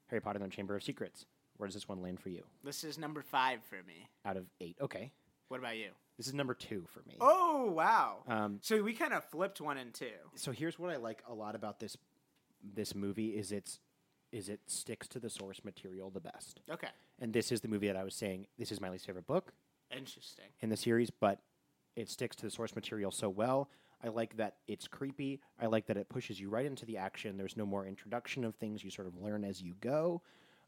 Harry Potter and the Chamber of Secrets. Where does this one land for you? This is number five for me. Out of eight, okay. What about you? This is number two for me. Oh wow! Um, So we kind of flipped one and two. so here's what I like a lot about this this movie is it's is it sticks to the source material the best. Okay, And this is the movie that I was saying this is my least favorite book interesting. in the series, but it sticks to the source material so well. I like that it's creepy. I like that it pushes you right into the action. There's no more introduction of things. You sort of learn as you go.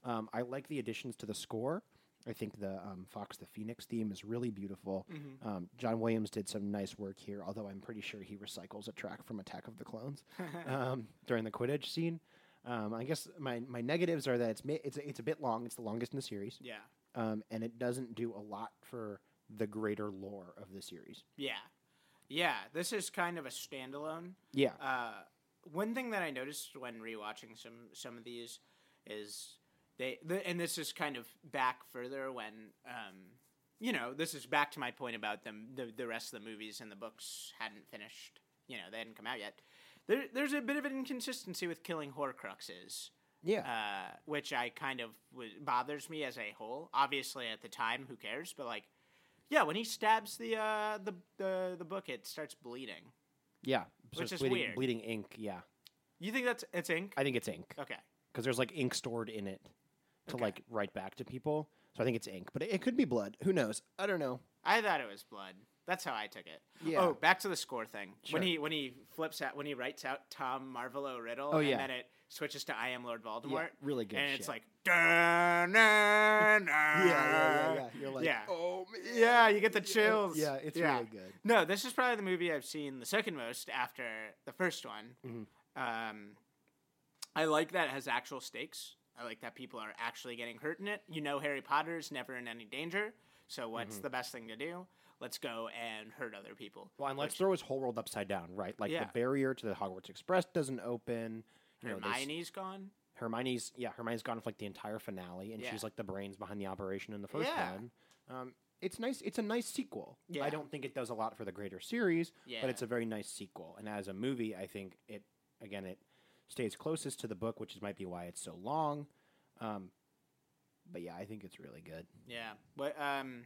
Um, I like the additions to the score. I think the um, Fox the Phoenix theme is really beautiful. Mm-hmm. Um, John Williams did some nice work here, although I'm pretty sure he recycles a track from Attack of the Clones um, during the Quidditch scene. Um, I guess my, my negatives are that it's ma- it's a, it's a bit long. It's the longest in the series, yeah, um, and it doesn't do a lot for the greater lore of the series. yeah, yeah. This is kind of a standalone. Yeah, Uh, one thing that I noticed when rewatching some some of these is they the, and this is kind of back further when um, you know this is back to my point about them the the rest of the movies and the books hadn't finished you know they hadn't come out yet. There, there's a bit of an inconsistency with killing Horcruxes, yeah, uh, which I kind of w- bothers me as a whole. Obviously, at the time, who cares? But like, yeah, when he stabs the uh, the the the book, it starts bleeding. yeah. So which is bleeding, weird. bleeding ink. Yeah, You think that's it's ink? I think it's ink Okay. because there's like ink stored in it to Okay. like write back to people. So I think it's ink, but it, it could be blood. Who knows? I don't know. I thought it was blood. That's how I took it. Yeah. Oh, back to the score thing. Sure. When he when he flips out when he writes out Tom Marvolo Riddle, Oh, and yeah. then it switches to I am Lord Voldemort. really good And shit. it's like dun, dun, dun. yeah, yeah, yeah. You're like, Yeah. oh man. Yeah, you get the chills. Yeah, it's Yeah. really good. No, this is probably the movie I've seen the second most after the first one. Mhm. Um, I like that it has actual stakes. I like that people are actually getting hurt in it. You know, Harry Potter's never in any danger. So what's Mm-hmm. the best thing to do? Let's go and hurt other people. Well, and let's Which throw his whole world upside down, right? Like Yeah. the barrier to the Hogwarts Express doesn't open. You know, Hermione's gone. Hermione's yeah, Hermione's gone for like the entire finale, and Yeah. she's like the brains behind the operation in the first Yeah. one. Um, it's nice. It's a nice sequel. Yeah. I don't think it does a lot for the greater series, Yeah. but it's a very nice sequel. And as a movie, I think it again it stays closest to the book, which is might be why it's so long. Um, but yeah, I think it's really good. Yeah, but um,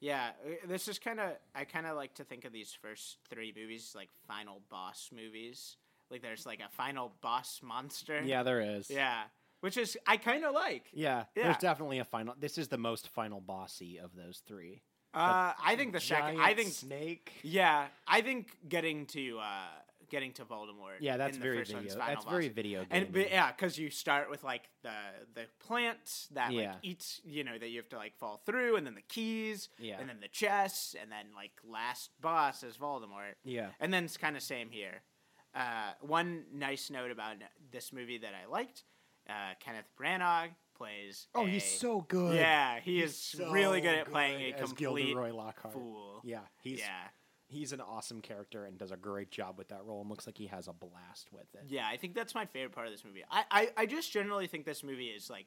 yeah, uh, this is kind of I kind of like to think of these first three movies like final boss movies. Like there's like a final boss monster. Yeah, there is. yeah, which is I kind of like. Yeah, Yeah. there's definitely a final. This is the most final bossy of those three. Uh, I think the second. I think snake. yeah, I think getting to uh getting to Voldemort. Yeah, that's very video. That's very video game. And but, yeah, because you start with like the the plant that like Yeah. eats, you know, that you have to like fall through, and then the keys, Yeah. and then the chess, and then like last boss is Voldemort, Yeah. and then it's kind of same here. Uh, one nice note about this movie that I liked: uh, Kenneth Branagh plays. Oh, a- he's so good. Yeah, he He's is so really good at playing good a as complete Gilderoy Lockhart. fool. Yeah, he's yeah. He's an awesome character and does a great job with that role and looks like he has a blast with it. Yeah, I think that's my favorite part of this movie. I, I, I just generally think this movie is like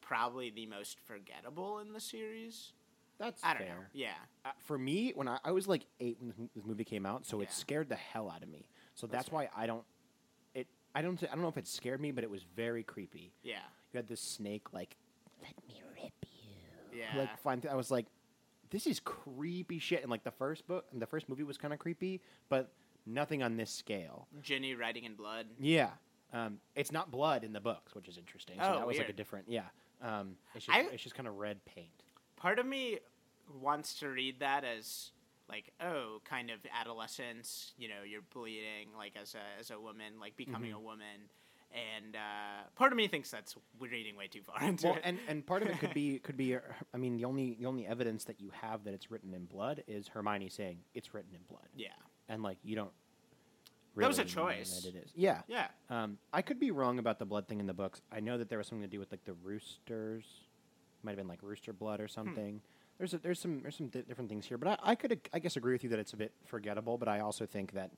probably the most forgettable in the series. That's I don't fair. know. Yeah. Uh, for me, when I, I was like eight when this movie came out, so it scared the hell out of me. So That's that's, why I don't. It I don't I don't know if it scared me, but it was very creepy. Yeah. You had this snake like, let me rip you. Yeah. Like fine. I was like, this is creepy shit. And like the first book, and the first movie was kind of creepy, but nothing on this scale. Ginny writing in blood. Yeah. Um, it's not blood in the books, which is interesting. So Oh, that was like a different. Yeah. Um, it's just I- it's just kind of red paint. Part of me wants to read that as like, oh, kind of adolescence, you know, you're bleeding like as a as a woman, like becoming Mm-hmm. a woman. And uh, part of me thinks that's we're reading way too far into Well, it. and, and part of it could be could be. I mean, the only the only evidence that you have that it's written in blood is Hermione saying it's written in blood, yeah. and like you don't. That was a choice. That it is. Yeah. Yeah. Um, I could be wrong about the blood thing in the books. I know that there was something to do with like the roosters. Might have been like rooster blood Hmm. or something. There's a, there's some there's some di- different things here, but I, I could I guess agree with you that it's a bit forgettable. But I also think that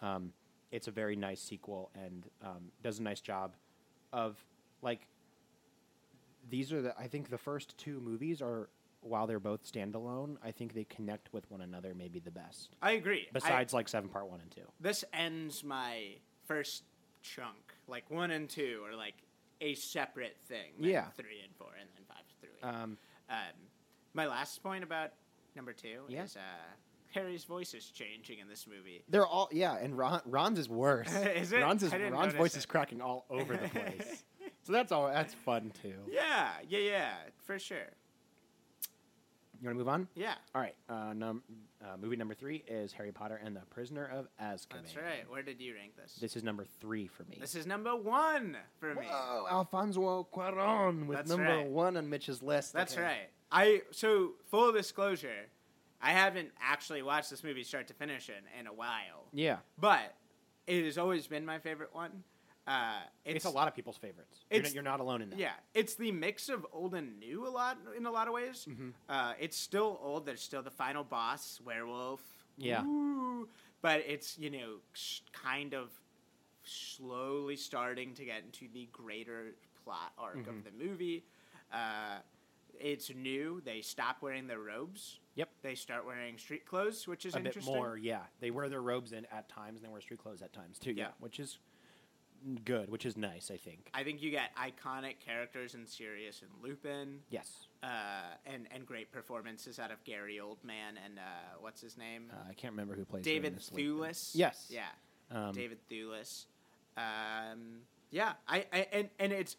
um, it's a very nice sequel and um, does a nice job of like these are the I think the first two movies are while they're both standalone. I think they connect with one another maybe the best. I agree. I- Besides like seven part one and two. this ends my first chunk. Like one and two are like a separate thing. than Yeah. Three and four, and then five through eight. Um, um, my last point about number two Yeah. is uh, Harry's voice is changing in this movie. They're all yeah, and Ron, Ron's is worse. Is it? Ron's is Ron's voice it. is cracking all over the place. so that's all. That's fun too. Yeah, yeah, yeah, for sure. You want to move on? Yeah, All right. Uh, num- uh, movie number three is Harry Potter and the Prisoner of Azkaban. that's right. Where did you rank this? This is number three for me. This is number one for me. Whoa, Alfonso Cuarón with That's number right. one on Mitch's list. That's Okay. right. I so full disclosure, I haven't actually watched this movie start to finish in in a while. Yeah, but it has always been my favorite one. Uh, it's, a lot of people's favorites. You're, it's- not, you're not alone in that. Yeah, it's the mix of old and new a lot in a lot of ways. Mm-hmm. Uh, it's still old. There's still the final boss, werewolf. Yeah. Woo, but it's you know s- kind of slowly starting to get into the greater plot arc Mm-hmm. of the movie. Uh, it's new. They stop wearing their robes. Yep. They start wearing street clothes, which is a bit interesting. more. Yeah, they wear their robes in at times, and they wear street clothes at times too. Yeah, Yeah. which is good, which is nice. I think. I think you get iconic characters in Sirius and Lupin. Yes. uh, and and great performances out of Gary Oldman and uh, what's his name? Uh, I can't remember who plays David. Thewlis. Yes. Yeah. Um, David Thewlis. Um, yeah. I, I and and it's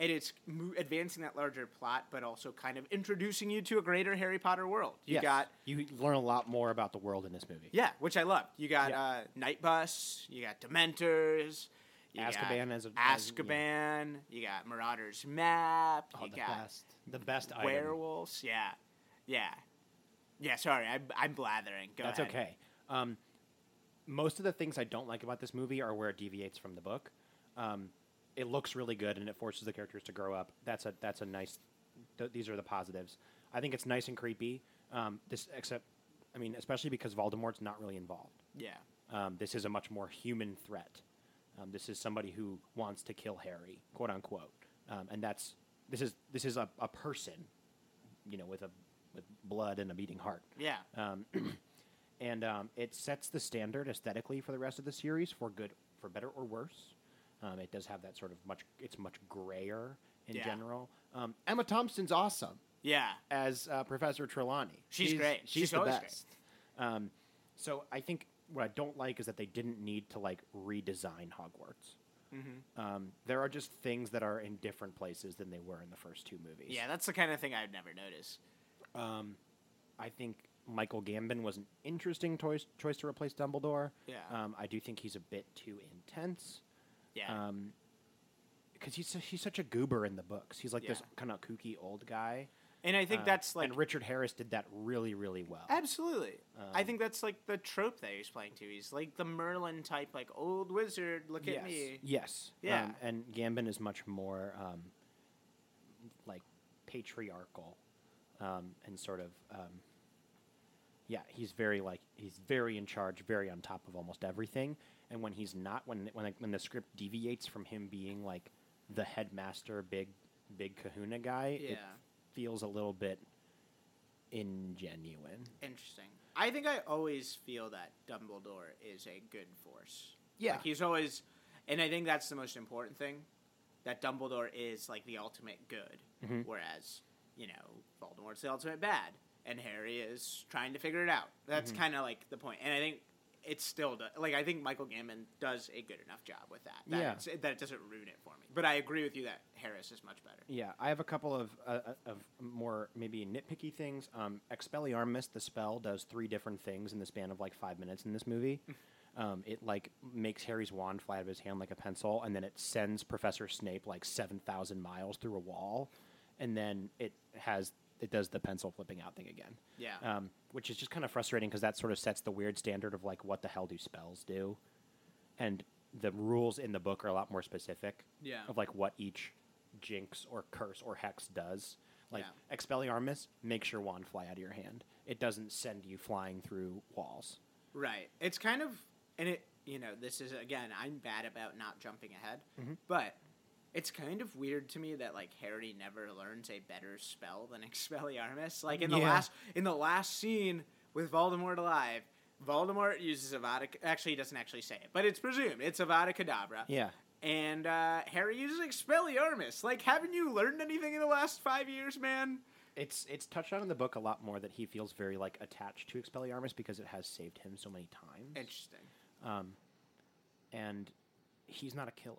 and it's advancing that larger plot, but also kind of introducing you to a greater Harry Potter world. You yes. got you learn a lot more about the world in this movie. yeah, which I love. You got Yeah. uh, Knight Bus. You got Dementors. You Azkaban got as a- as- Azkaban. You got Marauder's Map. Oh, you the got best, the best item. werewolves. Yeah, yeah, yeah. Sorry, I'm, I'm blathering. Go ahead. That's ahead. okay. Um, most of the things I don't like about this movie are where it deviates from the book. Um, it looks really good and it forces the characters to grow up. That's a that's a nice. Th- these are the positives. I think it's nice and creepy. Um, this except, I mean, especially because Voldemort's not really involved. Yeah. Um, this is a much more human threat. Um, this is somebody who wants to kill Harry, quote unquote, um, and that's this is this is a, a person, you know, with a with blood and a beating heart. Yeah. Um, and um, it sets the standard aesthetically for the rest of the series for good, for better or worse. Um, it does have that sort of much. It's much grayer in Yeah. general. Um, Emma Thompson's awesome Yeah. as uh, Professor Trelawney. She's great. She's, the always best. Um, so I think what I don't like is that they didn't need to like redesign Hogwarts. Mm-hmm. Um, there are just things that are in different places than they were in the first two movies. Yeah, that's the kind of thing I'd never notice. Um, I think Michael Gambon was an interesting choice choice to replace Dumbledore. Yeah. Um, I do think he's a bit too intense. Yeah. Um, because he's he's such a goober in the books. He's like this kind of kooky old guy. and I think Um, that's like and Richard Harris did that really really well. Absolutely. I Um, think that's like the trope that he's playing to. He's like the Merlin type, like old wizard. Look yes. at me. Yes. Yeah. Um, and Gambon is much more um, like patriarchal um, and sort of um, yeah. He's very like he's very in charge, very on top of almost everything. And when he's not, when when when the script deviates from him being like the headmaster, big big Kahuna guy, Yeah. it feels a little bit ingenuine. Interesting. I think I always feel that Dumbledore is a good force. Yeah. Like he's always, and I think that's the most important thing, that Dumbledore is like the ultimate good, Mhm. whereas you know Voldemort's the ultimate bad, and Harry is trying to figure it out. That's Mhm. kind of like the point. and I think. It still does. Like I think Michael Gambon does a good enough job with that. That, Yeah. that it doesn't ruin it for me. But I agree with you that Harris is much better. Yeah, I have a couple of uh, uh, of more maybe nitpicky things. Um, Expelliarmus, the spell, does three different things in the span of like five minutes in this movie. um, it like makes Harry's wand fly out of his hand like a pencil, and then it sends Professor Snape like seven thousand miles through a wall, and then it has it does the pencil flipping out thing again. Yeah. Um, which is just kind of frustrating because that sort of sets the weird standard of like what the hell do spells do, and the rules in the book are a lot more specific Yeah. of like what each jinx or curse or hex does. Like Yeah. Expelliarmus makes your wand fly out of your hand. It doesn't send you flying through walls. Right. It's kind of, and it, you know, this is, again, I'm bad about not jumping ahead, Mhm. but it's kind of weird to me that, like, Harry never learns a better spell than Expelliarmus. Like, in the Yeah. last, in the last scene with Voldemort alive, Voldemort uses Avada, actually, he doesn't actually say it, but it's presumed. It's Avada Kedavra. Yeah. And, uh, Harry uses Expelliarmus. Like, haven't you learned anything in the last five years, man? It's it's touched on in the book a lot more that he feels very like attached to Expelliarmus because it has saved him so many times. Interesting. Um, and he's not a killer.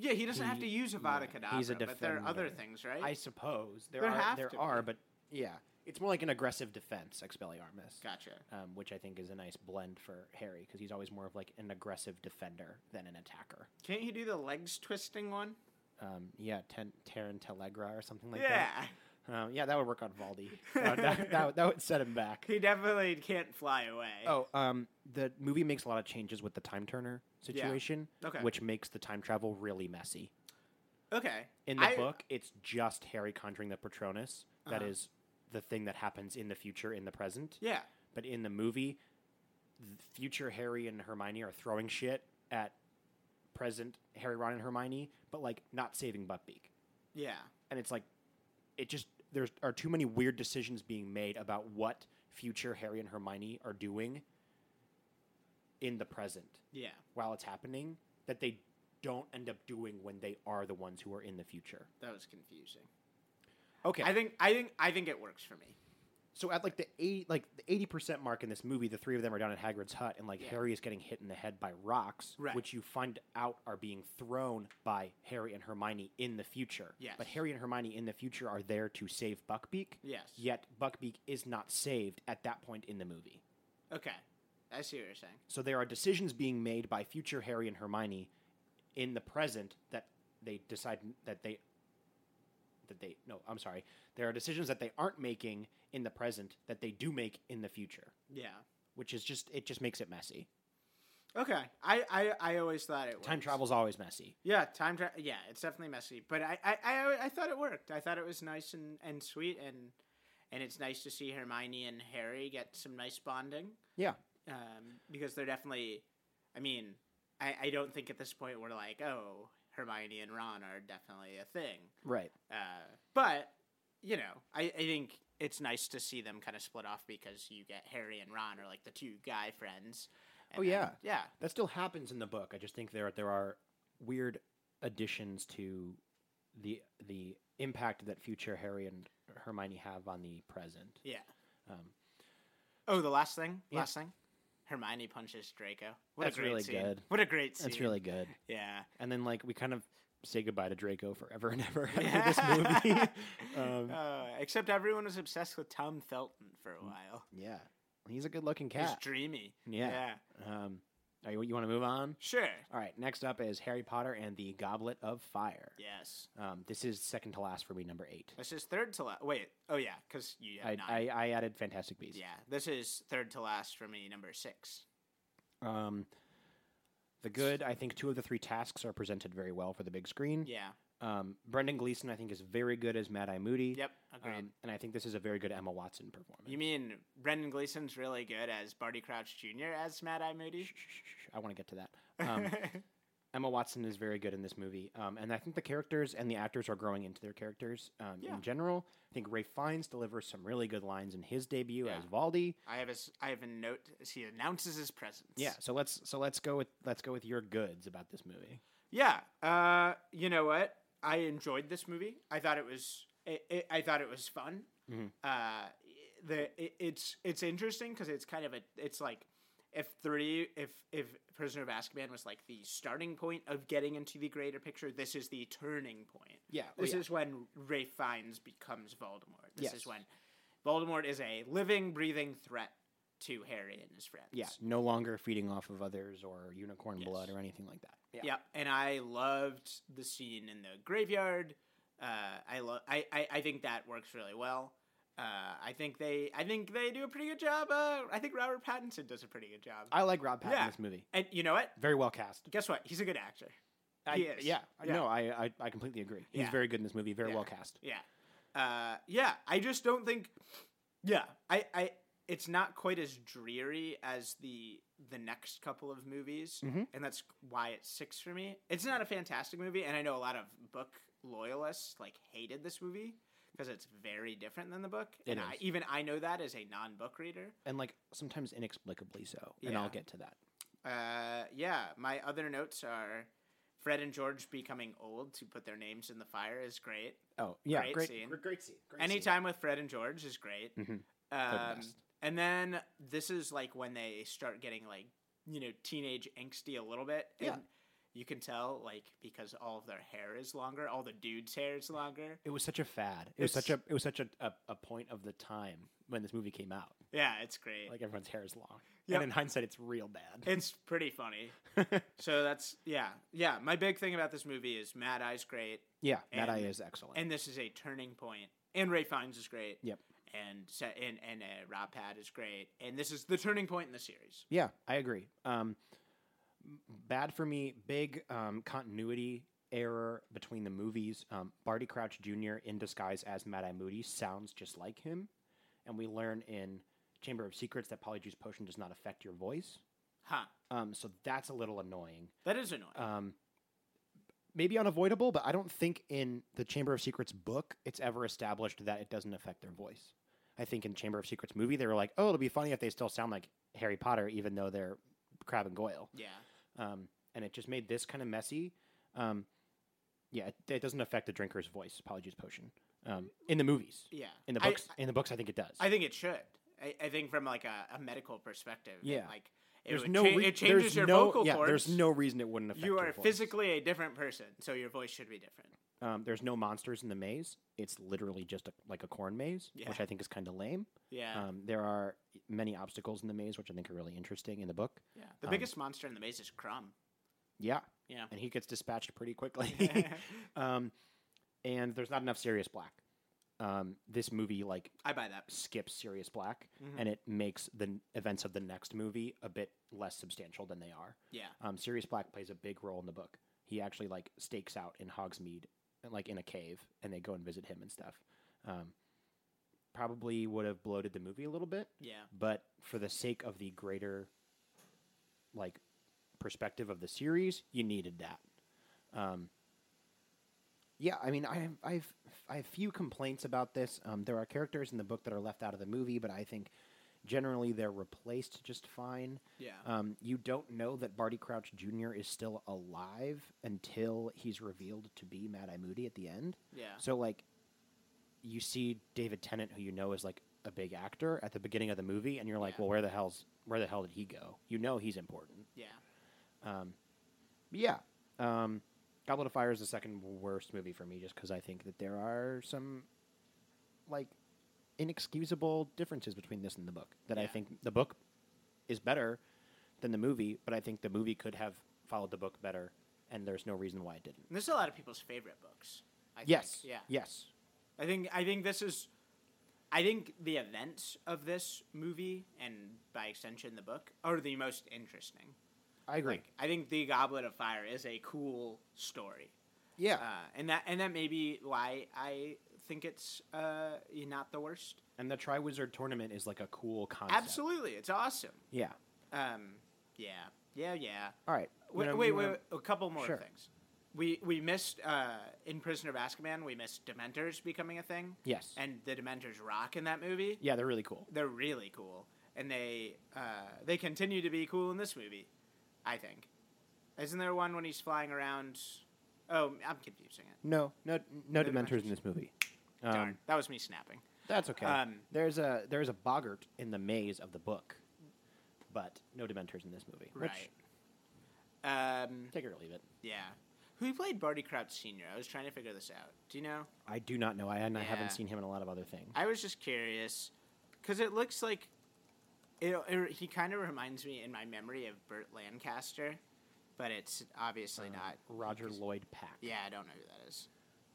Yeah, he doesn't have to use Avada yeah, Kedavra, he's a but there are other things, right? I suppose there, There are there are, be. but yeah, it's more like an aggressive defense, Expelliarmus. Gotcha. um, which I think is a nice blend for Harry because he's always more of like an aggressive defender than an attacker. Can't you do the legs twisting one? Um, yeah, ten, Tarantallegra or something like that. yeah. that. Um, yeah, that would work on Valdi. that, that, that, would- that would set him back. He definitely can't fly away. Oh, um, the movie makes a lot of changes with the time turner situation, Okay. which makes the time travel really messy. okay. In the I- book, it's just Harry conjuring the Patronus. That Uh-huh. is the thing that happens in the future in the present. Yeah. But in the movie, future Harry and Hermione are throwing shit at present Harry, Ron, and Hermione, but like not saving Buckbeak. Yeah. And it's like, it just there are too many weird decisions being made about what future Harry and Hermione are doing in the present Yeah. while it's happening that they don't end up doing when they are the ones who are in the future. That was confusing. Okay. I think I think I think it works for me. So at like the eight, like the eighty percent mark in this movie, the three of them are down at Hagrid's hut, and like Yeah. Harry is getting hit in the head by rocks, Right. which you find out are being thrown by Harry and Hermione in the future. Yes. But Harry and Hermione in the future are there to save Buckbeak. Yes. Yet Buckbeak is not saved at that point in the movie. Okay. I see what you're saying. So there are decisions being made by future Harry and Hermione in the present that they decide that they that they no, I'm sorry. There are decisions that they aren't making in the present that they do make in the future, Yeah. which is just it just makes it messy. Okay, I, I, I always thought it Time was. travel's always messy. Yeah, time travel. Yeah, it's definitely messy, but I, I, I, I thought it worked. I thought it was nice and, and sweet, and and it's nice to see Hermione and Harry get some nice bonding. Yeah. um, because they're definitely. I mean, I, I don't think at this point we're like, oh, Hermione and Ron are definitely a thing. Right. Uh, but you know, I, I think it's nice to see them kind of split off because you get Harry and Ron are like the two guy friends. Oh, and then- yeah. yeah, That still happens in the book. I just think there there are weird additions to the the impact that future Harry and Hermione have on the present. yeah. Um, Oh, the last thing, Yeah. last thing. Hermione punches Draco. What That's a great really scene. good. What a great scene. that's really good. yeah. And then like we kind of say goodbye to Draco forever and ever after this movie. um, Uh, except everyone was obsessed with Tom Felton for a while. yeah, he's a good looking cat. He's dreamy. Yeah. Yeah. Um, are you, you want to move on? Sure. All right. Next up is Harry Potter and the Goblet of Fire. Yes. Um, this is second to last for me, number eight. This is third to last. Wait. Oh yeah, because you I, have nine. I, I added Fantastic Beasts. yeah. This is third to last for me. Number six. Um, the good, I think two of the three tasks are presented very well for the big screen. Yeah. Um, Brendan Gleeson, I think, is very good as Mad Eye Moody. Yep. Agreed. Um, and I think this is a very good Emma Watson performance. you mean Brendan Gleeson's really good as Barty Crouch Jr. as Mad Eye Moody? Shh, shh, shh, I want to get to that. Um, Emma Watson is very good in this movie, um, and I think the characters and the actors are growing into their characters um, Yeah. in general. I think Ralph Fiennes delivers some really good lines in his debut Yeah. as Valdi. I have a I have a note as he announces his presence. Yeah, so let's so let's go with let's go with your goods about this movie. Yeah. Uh, you know what? I enjoyed this movie. I thought it was. It, it, I thought it was fun. Mhm. Uh, the it, it's it's interesting because it's kind of a. It's like if three if if Prisoner of Azkaban was like the starting point of getting into the greater picture, this is the turning point. Yeah, This is when Ralph Fiennes becomes Voldemort. This Yes. is when Voldemort is a living, breathing threat to Harry and his friends. yeah, no longer feeding off of others or unicorn Yes. blood or anything like that. Yeah, Yep, and I loved the scene in the graveyard. Uh, I love. I, I I think that works really well. Uh, I think they. I think they do a pretty good job. Uh, I think Robert Pattinson does a pretty good job. I like Rob Pattinson Yeah. in this movie. and you know what? Very well cast. Guess what? He's a good actor. I, He is. Yeah, Yeah. no, I, I I completely agree. He's Yeah. very good in this movie. Very Yeah. well cast. Yeah. Uh, yeah. I just don't think. Yeah. I. I. It's not quite as dreary as the the next couple of movies, Mhm. and that's why it's six for me. It's not a fantastic movie, and I know a lot of book loyalists like hated this movie because it's very different than the book. It and I, even I know that as a non-book reader. And like sometimes inexplicably so. And Yeah. I'll get to that. Uh, yeah. My other notes are. Fred and George becoming old to put their names in the fire is great. Oh yeah, Great great, scene. great, great scene. Great Anytime with Fred and George is great. Mhm. Um, best. And then this is like when they start getting like you know teenage angsty a little bit. Yeah. And you can tell like because all of their hair is longer, all the dudes' hair is longer. It was such a fad. It was such a it was such a, a, a point of the time when this movie came out. Yeah, it's great. Like everyone's hair is long. Yep. And in hindsight, it's real bad. it's pretty funny. so that's yeah, yeah. My big thing about this movie is Mad Eye's great, yeah, Mad Eye is excellent. and this is a turning point. And Ralph Fiennes is great. Yep. And and and uh, Rob Pat is great. And this is the turning point in the series. yeah, I agree. Um, bad for me. Big um, continuity error between the movies. Um, Barty Crouch Jr. in disguise as Mad Eye Moody sounds just like him, and we learn in Chamber of Secrets that Polyjuice Potion does not affect your voice. Huh. Um, so that's a little annoying. That is annoying. um, maybe unavoidable, but I don't think in the Chamber of Secrets book it's ever established that it doesn't affect their voice. I think in Chamber of Secrets movie they were like, oh, it'll be funny if they still sound like Harry Potter, even though they're Crabbe and Goyle, yeah. um, and it just made this kind of messy. Um, yeah, it, it doesn't affect the drinker's voice. Polyjuice Potion um, in the movies. Yeah. In the I- books, in the books, I think it does. I think it should. I, I think from like a, a medical perspective. Yeah. like it there's no cha- rea- it changes your no, vocal yeah, cords. There's no reason it wouldn't affect You are physically a different person, so your voice should be different. Um, there's no monsters in the maze. It's literally just a, like a corn maze, Yeah. which I think is kind of lame. Yeah. Um, there are many obstacles in the maze, which I think are really interesting in the book. yeah. The um, biggest monster in the maze is Krum. Yeah, Yeah. and he gets dispatched pretty quickly. um, and there's not enough Sirius Black. um, this movie like I buy that. skips Sirius Black, Mm-hmm. and it makes the n- events of the next movie a bit less substantial than they are. Yeah. Um, Sirius Black plays a big role in the book. He actually like stakes out in Hogsmeade, like in a cave, and they go and visit him and stuff. Um, probably would have bloated the movie a little bit, Yeah. but for the sake of the greater like perspective of the series, you needed that. Um, yeah, I mean, I have, I have, I have few complaints about this. Um, there are characters in the book that are left out of the movie, but I think generally they're replaced just fine. Yeah. Um, you don't know that Barty Crouch Jr. is still alive until he's revealed to be Mad Eye Moody at the end. Yeah. So like, you see David Tennant, who you know is like a big actor, at the beginning of the movie, and you're like, Yeah. well, where the hell's where the hell did he go? You know he's important. yeah. Um, yeah, um, Goblet of Fire is the second worst movie for me, just because I think that there are some like inexcusable differences between this and the book. That I think the book is better than the movie, but I think the movie could have followed the book better, and there's no reason why it didn't. And this is a lot of people's favorite books. I Yes. Think. Yeah. Yes. I think I think this is I think the events of this movie and by extension the book are the most interesting. I agree. Like I think the Goblet of Fire is a cool story. yeah. Uh, and that and that may be why I think it's uh, not the worst. and the Triwizard Tournament is like a cool concept. Absolutely, it's awesome. Yeah. Um, yeah, yeah, yeah. All right. Wait, wait, wait, wait, a couple more Sure. things. We we missed uh, in Prisoner of Azkaban. We missed Dementors becoming a thing. Yes. And the Dementors rock in that movie. yeah, they're really cool. They're really cool, and they uh, they continue to be cool in this movie. I think. Isn't there one when he's flying around? Oh, I'm confusing it. No, no, no No Dementors Dementors. in this movie. Darn, Um, that was me snapping. That's okay. Um, there's a there's a boggart in the maze of the book, but no Dementors in this movie. Which, Right. Um, take it or leave it. yeah. Who played Barty Crouch Senior? I was trying to figure this out. Do you know? I do not know. I and I haven't seen him in a lot of other things. I was just curious because it looks like it, it- he kind of reminds me in my memory of Burt Lancaster, but it's obviously Uh, not. Roger Lloyd Pack. Yeah, I don't know who that is.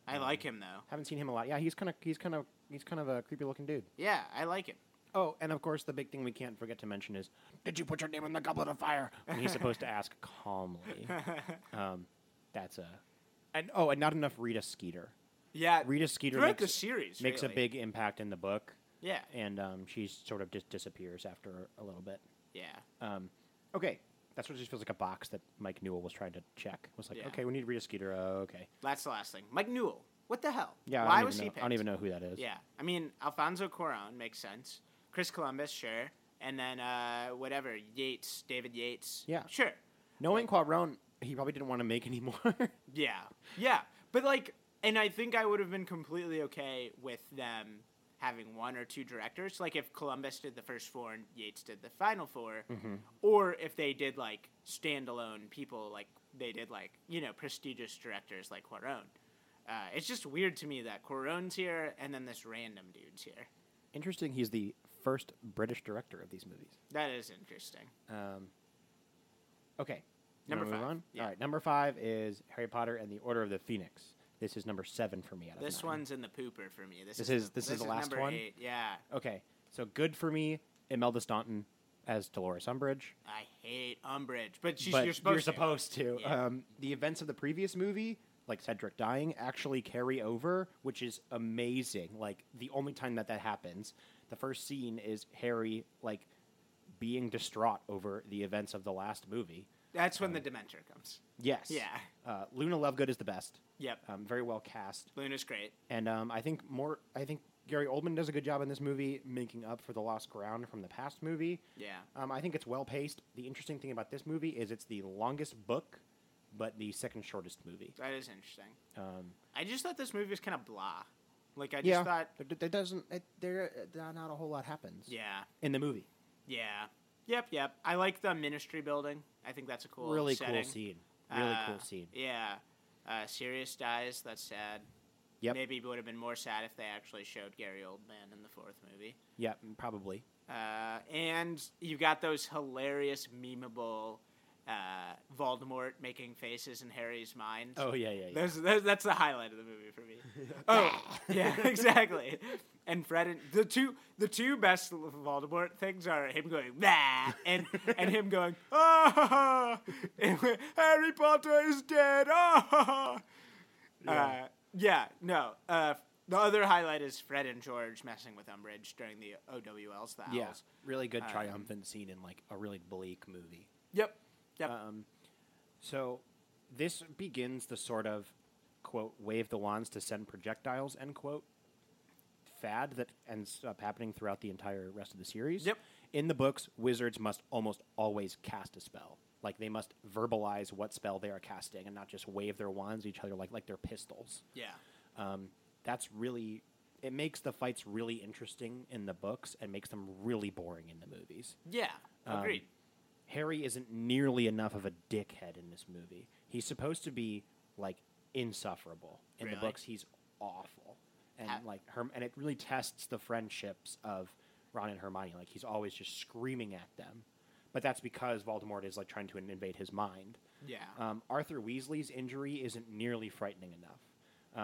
I like him though. Haven't seen him a lot. Yeah, he's kind of he's kind of he's kind of a creepy looking dude. Yeah, I like him. Oh, and of course the big thing we can't forget to mention is, did you put your name in the goblet of fire? And he's supposed to ask calmly. Um, that's a, and oh, and not enough Rita Skeeter. Yeah, Rita Skeeter throughout makes, the series makes really. a big impact in the book, Yeah, and um, she sort of just disappears after a little bit. yeah. Um, okay, that's what just feels like a box that Mike Newell was trying to check. Was like, Yeah. okay, we need Rita Skeeter. Uh, okay, That's the last thing. Mike Newell. What the hell? yeah. Why I don't was even he know, picked? I don't even know who that is. Yeah, I mean Alfonso Cuarón makes sense. Chris Columbus, sure, and then uh, whatever Yates, David Yates. Yeah. sure. Knowing Cuarón, he probably didn't want to make any more. Yeah, yeah, but like, and I think I would have been completely okay with them having one or two directors. Like if Columbus did the first four and Yates did the final 4 Mm-hmm. or if they did like standalone people, like they did like you know prestigious directors like Cuarón. Uh, it's just weird to me that Cuarón's here and then this random dude's here. Interesting. He's the first British director of these movies. That is interesting. Um, okay. Number five, yeah. All right. Number five is Harry Potter and the Order of the Phoenix. This is number seven for me out of This nine. one's in the pooper for me. This, This is this is the last number one? Eight. Yeah, Okay. So good for me. Imelda Staunton as Dolores Umbridge. I hate Umbridge, but she's, but you're supposed to. supposed to. Yeah. Um, the events of the previous movie, like Cedric dying, actually carry over, which is amazing. Like the only time that that happens, the first scene is Harry like being distraught over the events of the last movie. That's when the Dementor comes. Yes. Yeah. Uh, Luna Lovegood is the best. Yep. Um, very well cast, Luna's great. and um, I think more. I think Gary Oldman does a good job in this movie, making up for the lost ground from the past movie. Yeah. Um, I think it's well paced. The interesting thing about this movie is it's the longest book, but the second shortest movie. That is interesting. Um, I just thought this movie was kind of blah. Like I just yeah, thought, there, there doesn't it, there uh, not a whole lot happens. yeah, in the movie, yeah, yep, yep. I like the ministry building. I think that's a cool, really setting. cool scene. Really Uh, cool scene. Yeah. Uh, Sirius dies. That's sad. Yep. Maybe it would have been more sad if they actually showed Gary Oldman in the fourth movie. Yeah, mm, probably. Uh, and you got those hilarious, memeable uh, Voldemort making faces in Harry's mind. Oh yeah, yeah, yeah. That's the highlight of the movie for me. oh, yeah, exactly. And Fred and the two the two best Voldemort things are him going bah and and him going ah Harry Potter is dead ah Yeah. uh, yeah no uh, the other highlight is Fred and George messing with Umbridge during the OWLs the owls. yeah, really good Um, triumphant scene in like a really bleak movie. Yep. Yep. Um, so this begins the sort of quote wave the wands to send projectiles end quote fad that ends up happening throughout the entire rest of the series. Yep. In the books, wizards must almost always cast a spell. Like they must verbalize what spell they are casting and not just wave their wands at each other like like they're pistols. yeah. Um, that's really it makes the fights really interesting in the books and makes them really boring in the movies. Yeah. Um, Agreed. Harry isn't nearly enough of a dickhead in this movie. He's supposed to be like insufferable. In the books, he's awful, and Ha- like Herm- and it really tests the friendships of Ron and Hermione. Like he's always just screaming at them, but that's because Voldemort is like trying to invade his mind. yeah. Um, Arthur Weasley's injury isn't nearly frightening enough.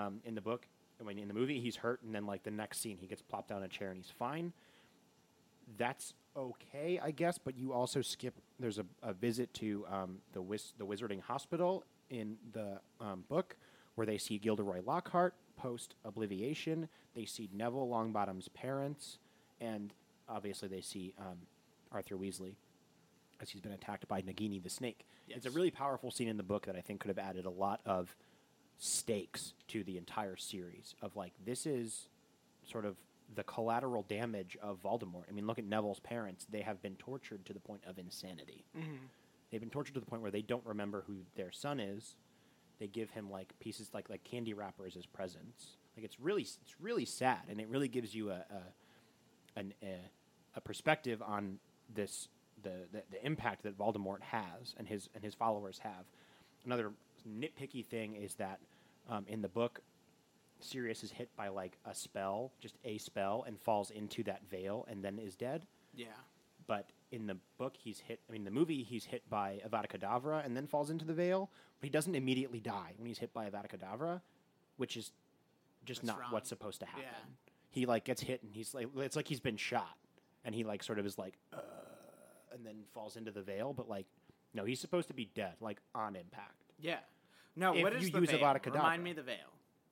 Um, in the book, I mean, in the movie, he's hurt, and then like the next scene, he gets plopped down a chair and he's fine. That's okay, I guess. But you also skip. There's a, a visit to um, the Wiz- the Wizarding Hospital in the um, book, where they see Gilderoy Lockhart post obliviation. They see Neville Longbottom's parents, and obviously they see um, Arthur Weasley as he's been attacked by Nagini the snake. It's a really powerful scene in the book that I think could have added a lot of stakes to the entire series. Of like, this is sort of the collateral damage of Voldemort. I mean, look at Neville's parents; they have been tortured to the point of insanity. Mm-hmm. They've been tortured to the point where they don't remember who their son is. They give him like pieces like like candy wrappers as presents. Like it's really it's really sad, and it really gives you a, a an a, a perspective on this the, the the impact that Voldemort has and his and his followers have. Another nitpicky thing is that um, in the book, Sirius is hit by like a spell, just a spell, and falls into that veil and then is dead. Yeah. But in the book, he's hit. I mean, the movie, he's hit by Avada Kedavra and then falls into the veil. But he doesn't immediately die when he's hit by Avada Kedavra, which is just That's not wrong. what's supposed to happen. Yeah. He like gets hit and he's like, it's like he's been shot, and he like sort of is like, uh, and then falls into the veil. But like, no, he's supposed to be dead, like on impact. Yeah. No, If what is you the use veil? Avada Kedavra. Remind me the veil.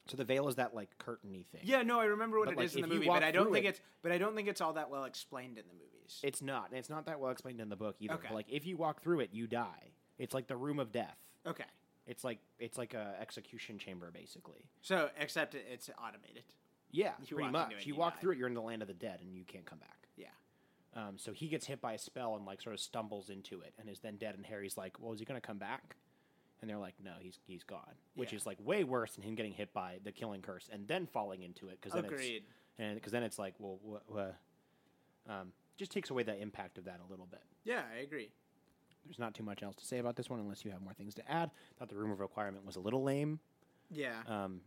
So the veil is that like curtainy thing. Yeah, no, I remember what But, it like, is in the if you movie, walk but I don't through think it- it's but I don't think it's all that well explained in the movies. It's not. and It's not that well explained in the book either. Okay. But like, if you walk through it, you die. It's like the room of death. okay. It's like it's like a execution chamber basically. So, except it, it's automated. Yeah, You pretty walk much. it you you walk die. through it, you're in the land of the dead, and you can't come back. Yeah. Um, so he gets hit by a spell and like sort of stumbles into it, and is then dead. And Harry's like, "Well, is he going to come back?" And they're like, "No, he's he's gone," which Yeah. is like way worse than him getting hit by the killing curse and then falling into it. Because then Agreed. it's and because then it's like, well, wha- wha- um, just takes away the impact of that a little bit. Yeah, I agree. There's not too much else to say about this one unless you have more things to add. Thought the room of requirement was a little lame. Yeah. Um,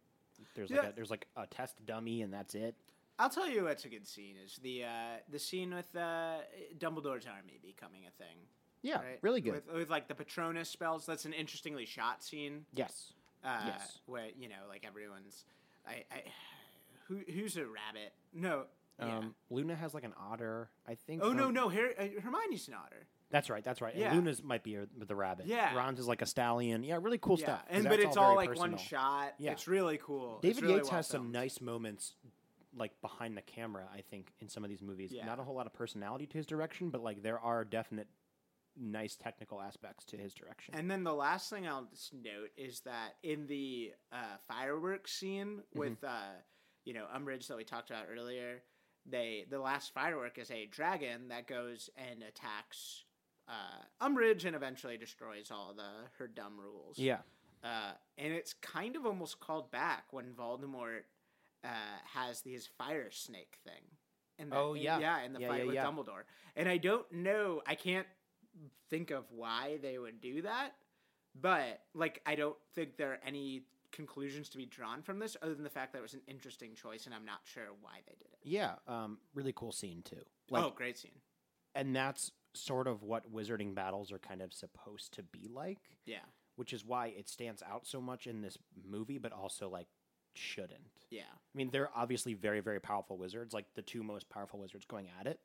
there's Yeah. like a, there's like a test dummy and that's it. I'll tell you what's a good scene is the uh, the scene with uh, Dumbledore's army becoming a thing. Yeah, right? really good. With, with like the Patronus spells. That's an interestingly shot scene. yes. Uh, Yes. Where you know, like everyone's, I, I, who who's a rabbit? No. Yeah. Um, Luna has like an otter, I think. oh no no, Harry, uh, Hermione's an otter. That's right. That's right. Yeah. And Luna's might be a, the rabbit. Yeah. Ron's is like a stallion. Yeah, really cool yeah, stuff. and but it's all, very like personal. one shot. Yeah. it's really cool. David really Yates well has some nice moments, like behind the camera. I think in some of these movies, Yeah. not a whole lot of personality to his direction, but like there are definite nice technical aspects to his direction. And then the last thing I'll just note is that in the uh, fireworks scene Mm-hmm. with uh, you know Umbridge that we talked about earlier, they the last firework is a dragon that goes and attacks uh, Umbridge and eventually destroys all the her dumb rules. yeah. Uh, and it's kind of almost called back when Voldemort uh, has his fire snake thing. In the, Oh, yeah. yeah, in the Yeah, fight yeah, with yeah. Dumbledore. And I don't know, I can't think of why they would do that, but like I don't think there are any conclusions to be drawn from this other than the fact that it was an interesting choice, and I'm not sure why they did it. Yeah. Um, really cool scene too. Like, oh, great scene. and that's sort of what wizarding battles are kind of supposed to be like, Yeah. which is why it stands out so much in this movie, but also like shouldn't. Yeah. I mean, they're obviously very, very powerful wizards, like the two most powerful wizards going at it.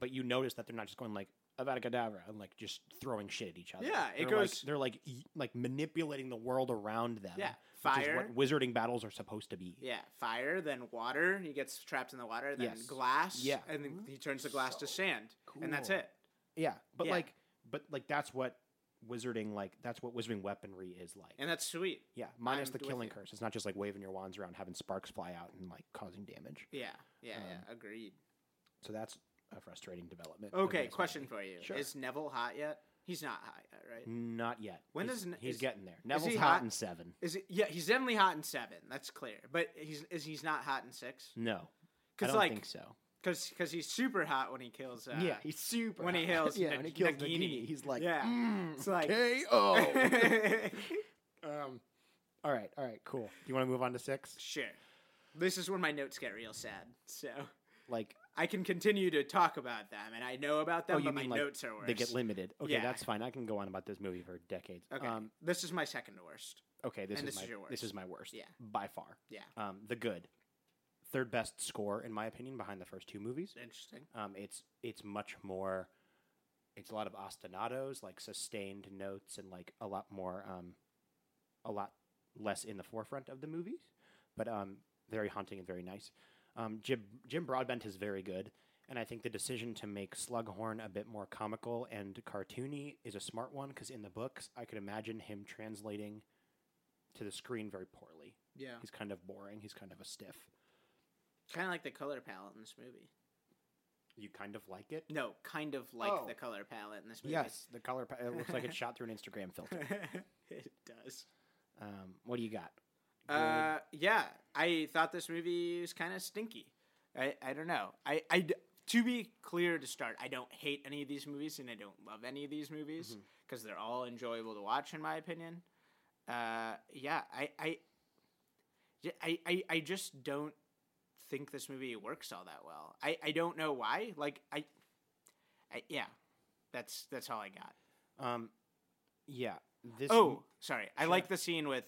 But you notice that they're not just going like Avada Kedavra and like just throwing shit at each other. Yeah, it They're, goes- Like, they're like y- like manipulating the world around them. Yeah, which is fire. what wizarding battles are supposed to be. Yeah. Fire, then water. He gets trapped in the water. Then Yes. glass. Yeah. And then he turns the glass to sand. cool. And that's it. Yeah, but Yeah. like, but like that's what wizarding like that's what wizarding weaponry is like. And that's sweet. yeah, minus I'm the killing you. curse. It's not just like waving your wands around, having sparks fly out, and like causing damage. Yeah. Yeah. Um, yeah. Agreed. So that's a frustrating development. Okay. Question for you. Sure. Is Neville hot yet? He's not hot yet, right? Not yet. When he's, does Ne- he's is- getting there? Neville's he hot hot? in seven. Is it? Yeah. He's definitely hot in seven. That's clear. But he's is he's not hot in six? No, I Because don't like, think so. because he's super hot when he kills. Uh, yeah, he's super. when he hot. hails yeah, Nag- when he kills Nagini. Nagini, he's like, Yeah. "Mm, It's like- KO. um, all right, all right, cool. Do you want to move on to six? sure. This is when my notes get real sad. So Like, I can continue to talk about them, and I know about them, oh, you but mean my like notes are worse. they get limited? Okay, Yeah. that's fine. I can go on about this movie for decades. Okay. Um, this is my second worst. okay, this And is this my is your this worst. is my worst. Yeah. by far. Yeah. Um, the good, third best score in my opinion behind the first two movies. Interesting. Um, it's it's much more. It's a lot of ostinatos, like sustained notes, and like a lot more, um, a lot less in the forefront of the movies, but um, very haunting and very nice. Um, Jim Jim Broadbent is very good, and I think the decision to make Slughorn a bit more comical and cartoony is a smart one because in the books I could imagine him translating to the screen very poorly. Yeah. He's kind of boring. He's kind of a stiff. Kind of like the color palette in this movie. You kind of like it. No, kind of like Oh. the color palette in this movie. Yes, the color. Pa- it looks like it's shot through an Instagram filter. it does. Um, what do you got? Uh, yeah, I thought this movie was kind of stinky. I, I don't know. I, I, to be clear to start, I don't hate any of these movies and I don't love any of these movies because they're all enjoyable to watch in my opinion. Uh, yeah, I, I, I, I, I just don't think this movie works all that well. I, I don't know why. Like I, I yeah, that's that's all I got. Um, yeah. This. Oh, sorry. I Sure. like the scene with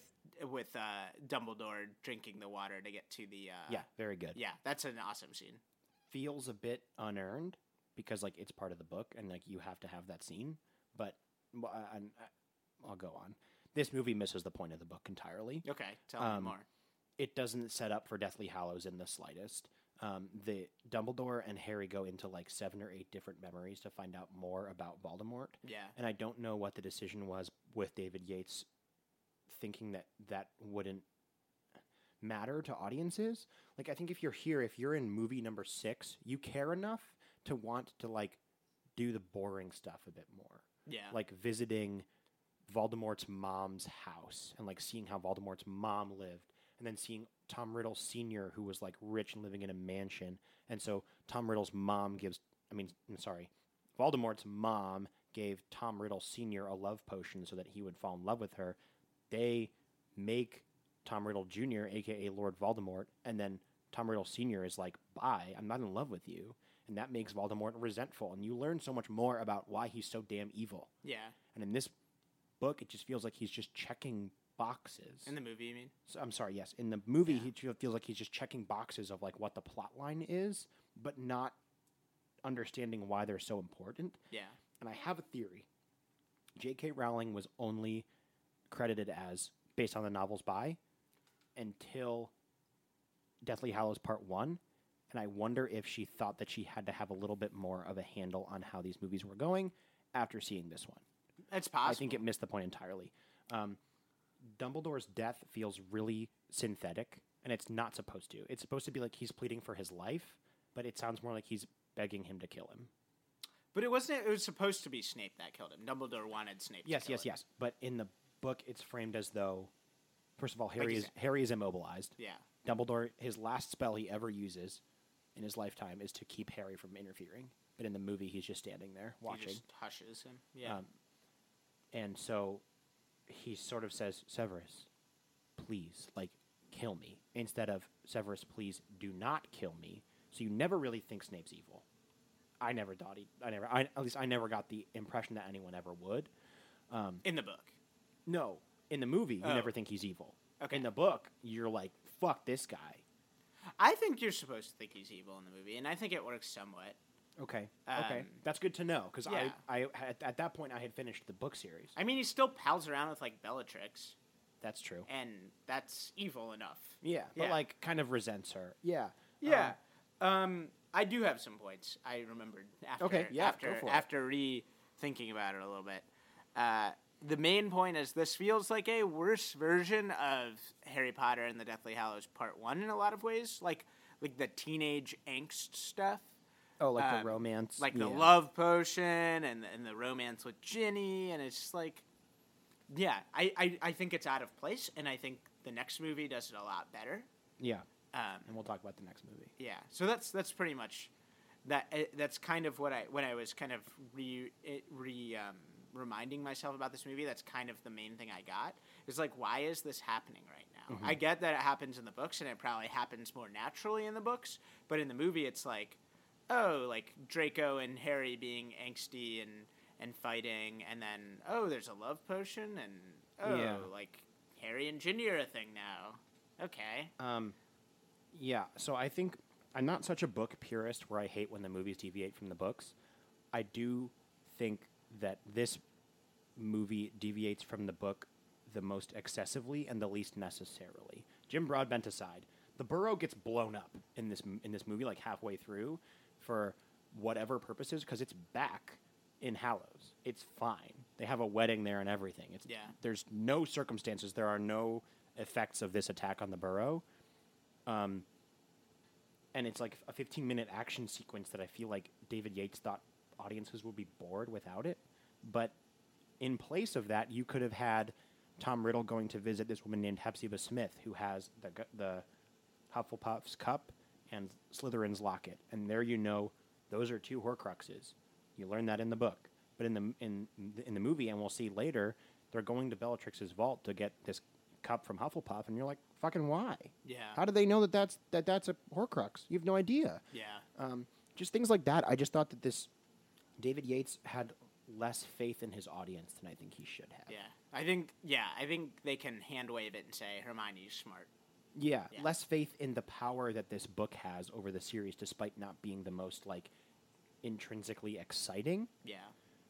with uh, Dumbledore drinking the water to get to the. Uh, yeah, very good. yeah, that's an awesome scene. Feels a bit unearned because like it's part of the book and like you have to have that scene. But I, I, I'll go on. This movie misses the point of the book entirely. Okay, tell Um, me more. It doesn't set up for Deathly Hallows in the slightest. Um, the Dumbledore and Harry go into like seven or eight different memories to find out more about Voldemort. Yeah, and I don't know what the decision was with David Yates thinking that that wouldn't matter to audiences. Like I think if you're here, if you're in movie number 6, you care enough to want to like do the boring stuff a bit more. yeah, Like visiting Voldemort's mom's house and like seeing how Voldemort's mom lived and then seeing Tom Riddle senior who was like rich and living in a mansion. And so Tom Riddle's mom gives I mean I'm sorry. Voldemort's mom gave Tom Riddle senior a love potion so that he would fall in love with her. They make Tom Riddle Jr., aka Lord Voldemort, and then Tom Riddle Sr. is like, bye, I'm not in love with you. And that makes Voldemort resentful. And you learn so much more about why he's so damn evil. yeah. And in this book, it just feels like he's just checking boxes. In the movie, you mean? So, I'm sorry, yes. In the movie, he feels like he's just checking boxes of like what the plot line is, but not understanding why they're so important. Yeah, And I have a theory. J.K. Rowling was only credited as based on the novels by until Deathly Hallows Part 1. And I wonder if she thought that she had to have a little bit more of a handle on how these movies were going after seeing this one. it's possible. I think it missed the point entirely. Um, Dumbledore's death feels really synthetic, and it's not supposed to. It's supposed to be like he's pleading for his life, but it sounds more like he's begging him to kill him. but it wasn't. It was supposed to be Snape that killed him. Dumbledore wanted Snape. Yes, to kill yes, him. yes. But in the book, it's framed as though, first of all, Harry you is said. Harry is immobilized. Yeah, Dumbledore, his last spell he ever uses in his lifetime is to keep Harry from interfering. But in the movie, he's just standing there watching. he just hushes him. Yeah, Um, and so he sort of says, Severus, please, like, kill me. Instead of, Severus, please do not kill me. So you never really think Snape's evil. I never thought he. I never. I, at least I never got the impression that anyone ever would. Um, in the book. No, in the movie, you Oh. never think he's evil. Okay. In the book, you're like, "Fuck this guy." I think you're supposed to think he's evil in the movie, and I think it works somewhat. Okay. okay. Um, That's good to know because yeah. I, I had, at that point I had finished the book series. I mean, he still pals around with like Bellatrix, That's true. and that's evil enough. Yeah, but Yeah. like kind of resents her. Yeah. Yeah. Um, I do have some points I remembered after Okay, yeah, after for it. after rethinking about it a little bit. Uh, the main point is this feels like a worse version of Harry Potter and the Deathly Hallows Part One in a lot of ways, like like the teenage angst stuff, Oh, like um, the romance. like the love potion and the, and the romance with Ginny, and it's just like, yeah, I, I I think it's out of place, and I think the next movie does it a lot better. Yeah, Um, and we'll talk about the next movie. yeah, so that's that's pretty much that. eh, That's kind of what I when I was kind of re re um, reminding myself about this movie. That's kind of the main thing I got. Is like, why is this happening right now? I get that it happens in the books, and it probably happens more naturally in the books. But in the movie, it's like, oh, like Draco and Harry being angsty and and fighting, and then oh, there's a love potion, and oh, Yeah. like Harry and Ginny are a thing now. Okay. Um, yeah. So I think I'm not such a book purist where I hate when the movies deviate from the books. I do think that this movie deviates from the book the most excessively and the least necessarily. Jim Broadbent aside, the Burrow gets blown up in this in this movie like halfway through for whatever purposes because it's back in Hallows. It's fine. They have a wedding there and everything. It's Yeah. There's no circumstances. There are no effects of this attack on the Burrow. Um, and it's like a 15 minute action sequence that I feel like David Yates thought audiences would be bored without it. But in place of that, you could have had Tom Riddle going to visit this woman named Hepzibah Smith, who has the the Hufflepuff's cup and Slytherin's locket, and there you know those are two Horcruxes. You learn that in the book, but in the in in the movie, and we'll see later, they're going to Bellatrix's vault to get this cup from Hufflepuff, and you're like, fucking why? Yeah. How do they know that that's that that's a Horcrux? You have no idea. Yeah. Um, just things like that. I just thought that this David Yates had less faith in his audience than I think he should have. Yeah, I think yeah, I think they can hand wave it and say Hermione's smart. Yeah, Yeah. less faith in the power that this book has over the series, despite not being the most like intrinsically exciting Yeah,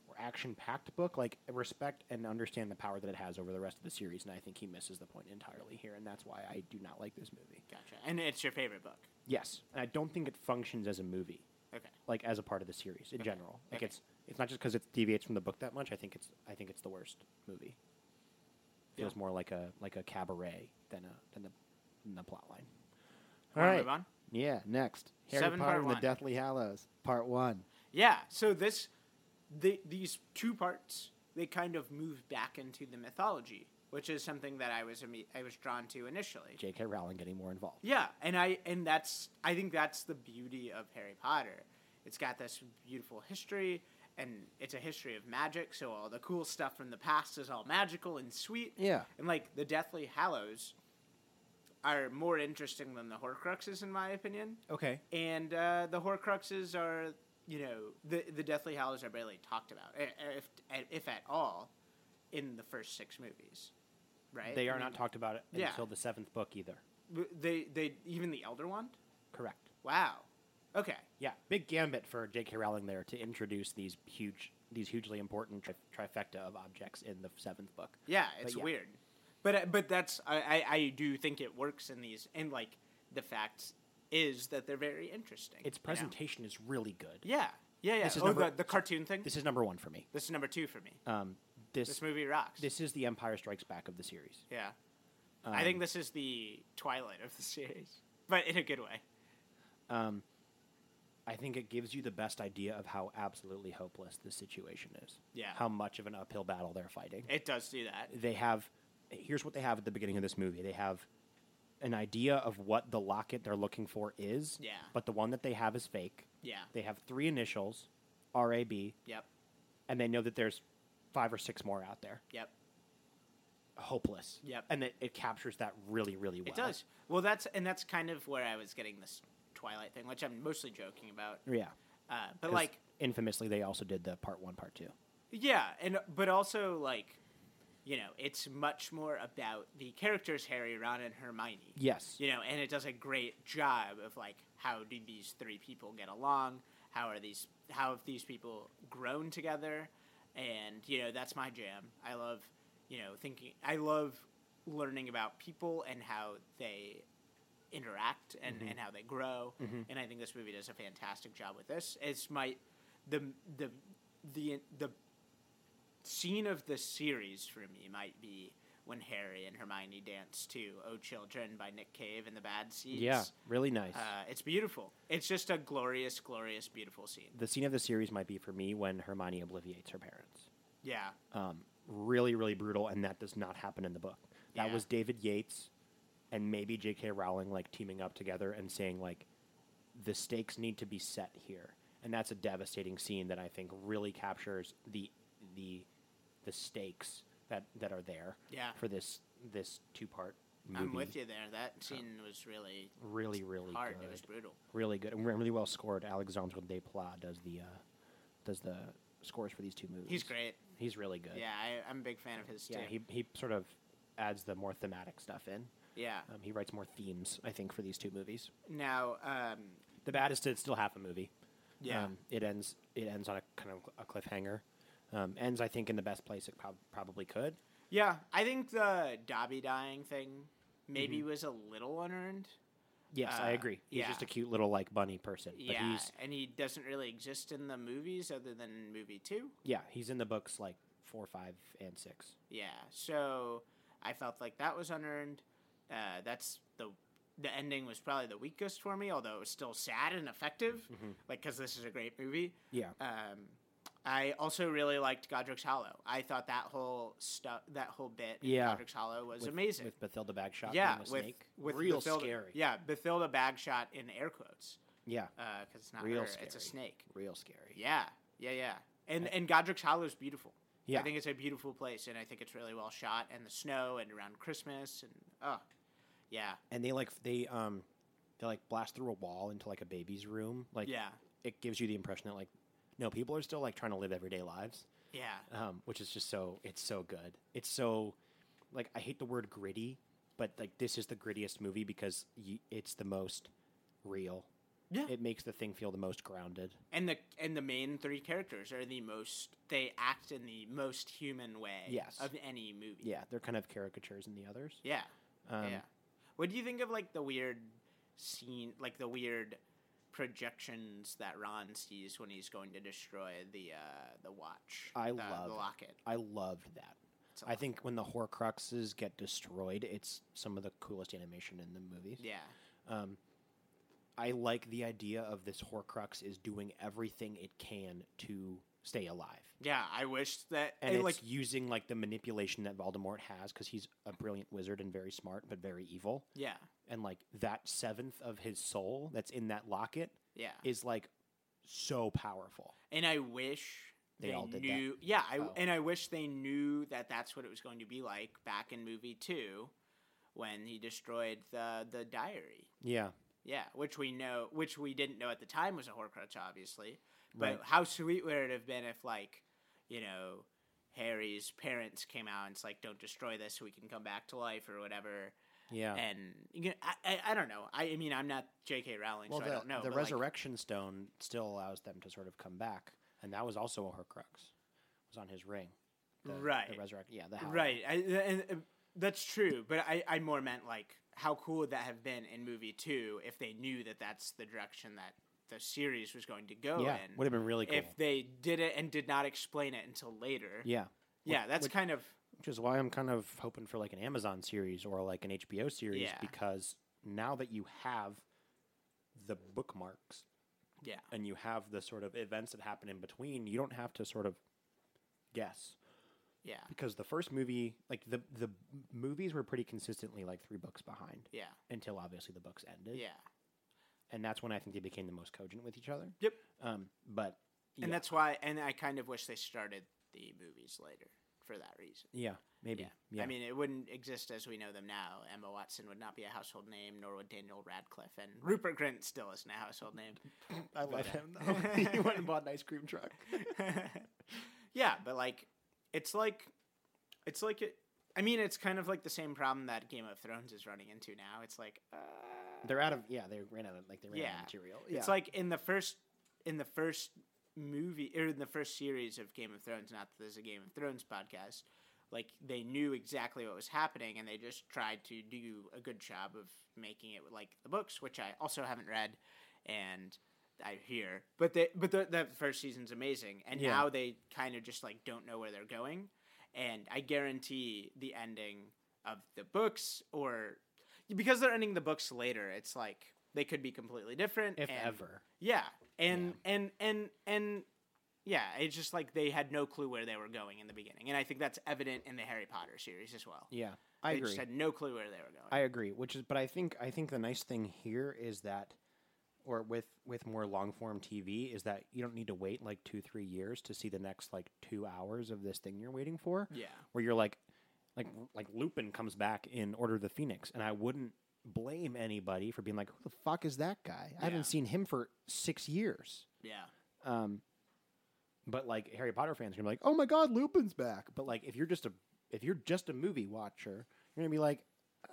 or action-packed book. Like respect and understand the power that it has over the rest of the series, and I think he misses the point entirely here, and that's why I do not like this movie. gotcha. And it's your favorite book. Yes, and I don't think it functions as a movie. Okay. like as a part of the series in Okay. general. Like Okay. it's it's not just because it deviates from the book that much. I think it's I think it's the worst movie. Feels Yeah. more like a like a cabaret than a than the than the plot line. All Wanna right, move on? yeah. Next, Harry Seven, Potter part and the. Deathly Hallows, Part One. Yeah. So this, the, these two parts, they kind of move back into the mythology, which is something that I was I was drawn to initially. J.K. Rowling getting more involved. Yeah, and I and that's I think that's the beauty of Harry Potter. It's got this beautiful history and it's a history of magic, so all the cool stuff from the past is all magical and sweet. Yeah. And like the Deathly Hallows are more interesting than the Horcruxes in my opinion. Okay. And uh, the Horcruxes are, you know, the the Deathly Hallows are barely talked about, eh, eh, if eh, if at all, in the first six movies, right? They I are not talked about it yeah. until the seventh book either. They they even the Elder Wand. Correct. Wow. Okay. Yeah, big gambit for J.K. Rowling there to introduce these huge, these hugely important tri- trifecta of objects in the seventh book. Yeah, But it's yeah. weird, but uh, but that's I, I I do think it works in these and like the fact is that they're very interesting. Its you know? presentation is really good. Yeah. Yeah, yeah. This is oh, number- the, the cartoon thing. This is number one for me. This is number two for me. Um, This, this movie rocks. this is the Empire Strikes Back of the series. yeah. I Um, think this is the Twilight of the series, but in a good way. Um, I think it gives you the best idea of how absolutely hopeless this situation is. Yeah. How much of an uphill battle they're fighting. It does do that. they have. Here's what they have at the beginning of this movie. They have an idea of what the locket they're looking for is. Yeah. But the one that they have is fake. Yeah. They have three initials, R A B, Yep. and they know that there's five or six more out there. Yep. Hopeless. Yep. And it, it captures that really, really well. It does. Well, that's and that's kind of where I was getting this Twilight thing, which I'm mostly joking about. Yeah. Uh, but 'Cause like, infamously, they also did the part one, part two. yeah, and but also like, you know, it's much more about the characters Harry, Ron, and Hermione. Yes. You know, and it does a great job of like how do these three people get along? How are these? How have these people grown together? And you know, that's my jam. I love, you know, thinking. I love learning about people and how they interact and, mm-hmm. and how they grow. Mm-hmm. And I think this movie does a fantastic job with this. It's my the the the the scene of the series for me might be when Harry and Hermione dance to "Oh Children" by Nick Cave and the Bad Seeds. Yeah, really nice. Uh, it's beautiful. It's just a glorious, glorious, beautiful scene. the scene of the series might be for me when Hermione obliviates her parents. Yeah, Um, really, really brutal, and that does not happen in the book. That Yeah. was David Yates and maybe J.K. Rowling like teaming up together and saying like, the stakes need to be set here, and that's a devastating scene that I think really captures the the the stakes that that are there yeah. for this this two part movie. I'm with you there. That scene was really Really, really hard. good. It was brutal. really good and really well scored. Alexandre Desplat does the uh, does the scores for these two movies. He's great. He's really good. Yeah, I, I'm a big fan of his Yeah, too. he, he sort of adds the more thematic stuff in. yeah. Um, he writes more themes, I think, for these two movies. Now, um, The Bad is it's still half a movie. yeah, Um, it ends it ends on a kind of a cliffhanger. Um, ends, I think, in the best place it prob- probably could. yeah. I think the Dobby dying thing maybe was a little unearned. Yes, I Uh, agree. He's yeah. just a cute little like bunny person. But yeah, he's and he doesn't really exist in the movies other than movie two. yeah, he's in the books like four, five, and six. Yeah, so I felt like that was unearned. Uh, that's the the ending was probably the weakest for me, although it was still sad and effective. Mm-hmm. Like because this is a great movie. Yeah. Um, I also really liked Godric's Hollow. I thought that whole stuff, that whole bit, in Yeah. Godric's Hollow was with, amazing. With Bathilda Bagshot yeah, with snake. with Real Bathilda, scary. Yeah, Bathilda Bagshot in air quotes Yeah. because it's not Real her, it's a snake. Real scary. Yeah, yeah, yeah. And and Godric's Hollow is beautiful. Yeah. I think it's a beautiful place, and I think it's really well shot. And the snow, and around Christmas, and oh, yeah, and they like they um they like blast through a wall into like a baby's room like yeah, it gives you the impression that like no people are still like trying to live everyday lives yeah, um which is just so it's so good it's so like i hate the word gritty but like this is the grittiest movie because y- it's the most real yeah. it makes the thing feel the most grounded and the and the main three characters are the most. They act in the most human way. Yes. of any movie. yeah they're kind of caricatures in the others yeah, um, yeah. What do you think of like the weird scene, like the weird projections that Ron sees when he's going to destroy the uh, the watch? I the, love the locket. i loved that i think when the horcruxes get destroyed it's some of the coolest animation in the movies Yeah, Um, I like the idea of this Horcrux is doing everything it can to stay alive, yeah. I wish that and it, it's like using like the manipulation that Voldemort has because he's a brilliant wizard and very smart, but very evil. yeah, And like that seventh of his soul that's in that locket yeah. is like so powerful. And I wish They they, all did that? knew. Yeah, I, Oh. and I wish they knew that that's what it was going to be like back in movie two, when he destroyed the the diary. Yeah, Yeah, which we know, which we didn't know at the time was a Horcrux, obviously. But Right. how sweet would it have been if, like, you know, Harry's parents came out and it's like, "Don't destroy this, so we can come back to life" or whatever. yeah. And you know, I, I, I don't know. I, I mean, I'm not J.K. Rowling, well, so the, I don't know. the but, like, resurrection stone still allows them to sort of come back, and that was also a Horcrux. It was on his ring. The, Right. The resurrect. Yeah. The. Right, I, and uh, that's true. But I, I more meant like how cool would that have been in movie two if they knew that that's the direction that the series was going to go Yeah. in. Would have been really cool. If they did it and did not explain it until later. yeah. Yeah, that's Which- kind of Which is why I'm kind of hoping for like an Amazon series or like an HBO series Yeah. because now that you have the bookmarks yeah, and you have the sort of events that happen in between, you don't have to sort of guess yeah, because the first movie, like the the movies were pretty consistently like three books behind yeah, until obviously the books ended, yeah. And that's when I think they became the most cogent with each other. Yep. Um, but And that's why, and I kind of wish they started the movies later for that reason. Yeah, maybe. Yeah. Yeah. I mean, it wouldn't exist as we know them now. Emma Watson would not be a household name, nor would Daniel Radcliffe, and Rupert Grint still isn't a household name. I love him though. he went and bought an ice cream truck. yeah, but like, it's like, it's like it. I mean, it's kind of like the same problem that Game of Thrones is running into now. It's like, uh, They're out of yeah. They ran out of like they ran out of material. It's like in the first in the first movie or in the first series of Game of Thrones, not that there's a Game of Thrones podcast, like they knew exactly what was happening and they just tried to do a good job of making it like the books, which I also haven't read and I hear. But they but the that first season's amazing. And Yeah. now they kind of just like don't know where they're going. And I guarantee the ending of the books or because they're ending the books later, it's like they could be completely different. if and- ever. yeah, and and and and yeah, it's just like they had no clue where they were going in the beginning, and I think that's evident in the Harry Potter series as well. Yeah, I they agree. just had no clue where they were going. I agree. Which is, but I think I think the nice thing here is that, or with with more long form TV, is that you don't need to wait like two three years to see the next like two hours of this thing you're waiting for. yeah, Where you're like, like like Lupin comes back in Order of the Phoenix, and I wouldn't blame anybody for being like, who the fuck is that guy? I haven't seen him for six years. yeah, Um, but like Harry Potter fans are gonna be like, "Oh my god, Lupin's back!" But like, if you're just a if you're just a movie watcher, you're gonna be like,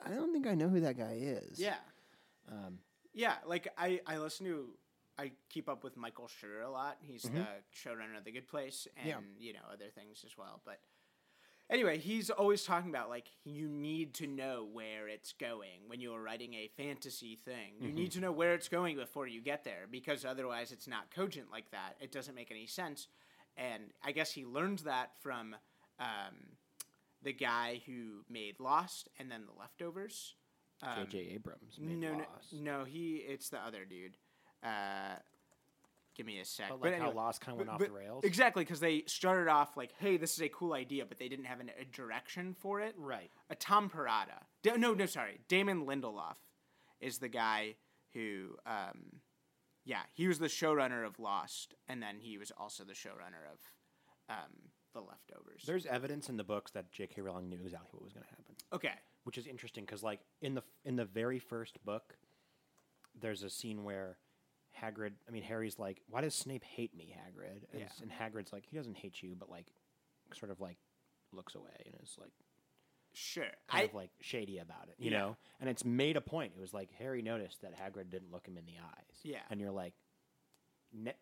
"I don't think I know who that guy is." yeah, Um, yeah. Like I, I listen to, I keep up with Michael Schur a lot. He's the showrunner of The Good Place, and Yeah. you know other things as well. But anyway, he's always talking about like you need to know where it's going when you're writing a fantasy thing. You need to know where it's going before you get there because otherwise it's not cogent like that. It doesn't make any sense. And I guess he learned that from um, the guy who made Lost and then The Leftovers. Um, J.J. Abrams made no, no, no, he. It's the other dude. Uh, give me a sec. But like how Lost kinda went off the rails? Exactly, because they started off like, "Hey, this is a cool idea," but they didn't have an, a direction for it. Right. A Tom Perrotta. Da- no, no, sorry. Damon Lindelof is the guy who. Um, yeah, he was the showrunner of Lost, and then he was also the showrunner of um, The Leftovers. There's evidence in the books that J.K. Rowling knew exactly what was going to happen, okay. which is interesting because like in the in the very first book, there's a scene where Hagrid, I mean Harry's like, "Why does Snape hate me, Hagrid?" And, Yeah. and Hagrid's like, "He doesn't hate you, but like, sort of like looks away and is like." Sure. kind I, of like shady about it, you Yeah. know. And it's made a point. It was like Harry noticed that Hagrid didn't look him in the eyes. Yeah. and you're like,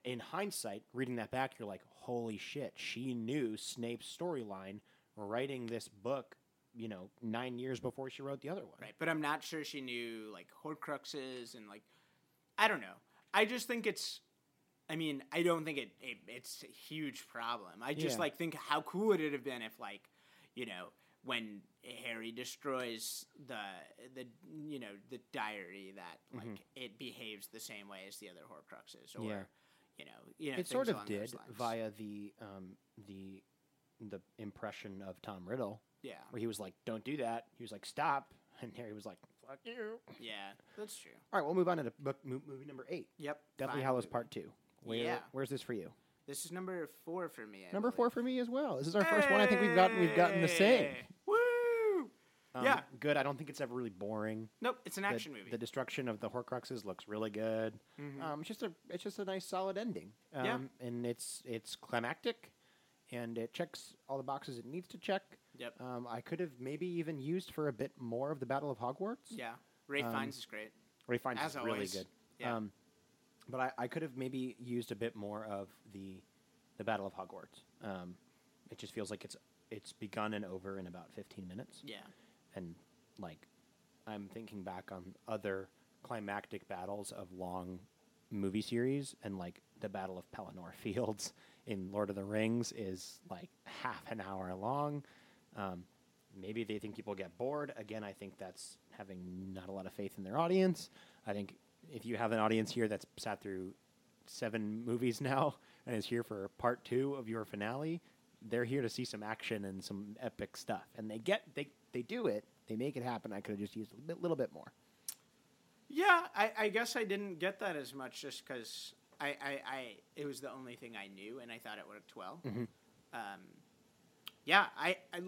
in hindsight, reading that back, you're like, holy shit, she knew Snape's storyline, writing this book, you know, nine years before she wrote the other one. Right, but I'm not sure she knew like Horcruxes and like I don't know. I just think it's. I mean, I don't think it, it it's a huge problem. I just Yeah. like think how cool would it have been if like, you know, when Harry destroys the the you know the diary that like it behaves the same way as the other Horcruxes, or Mm-hmm. Yeah. you know, you know, It sort of did via the um, the the impression of Tom Riddle, yeah, where he was like, "Don't do that." He was like, "Stop," and Harry was like, "Fuck you." yeah, that's true. All right, we'll move on to the book mo- movie number eight. Yep, Deathly fine. Hallows Part Two. Where, Yeah. Where's this for you? This is number four for me. I Number believe. four for me as well. This is our first one. I think we've gotten we've gotten the same. Hey! Woo! Um, yeah. good. I don't think it's ever really boring. Nope. It's an The- action movie. The destruction of the Horcruxes looks really good. Um, it's just a it's just a nice solid ending. Um, Yeah. and it's it's climactic, and it checks all the boxes it needs to check. Yep. Um, I could have maybe even used for a bit more of the Battle of Hogwarts. yeah. Ralph um, Fiennes is great. Ralph Fiennes As is really good. Yeah. Um, but I, I could have maybe used a bit more of the the Battle of Hogwarts. Um, it just feels like it's it's begun and over in about fifteen minutes. Yeah. and like I'm thinking back on other climactic battles of long movie series, and like the Battle of Pelennor Fields in Lord of the Rings is like half an hour long. Um, maybe they think people get bored. Again, I think that's having not a lot of faith in their audience. I think if you have an audience here that's sat through seven movies now and is here for part two of your finale, they're here to see some action and some epic stuff. And they get they they do it. They make it happen. I could have just used a bit, little bit more. Yeah. I, I guess I didn't get that as much just because I, I, I it was the only thing I knew and I thought it worked well. Mm-hmm. Um, Yeah, I, I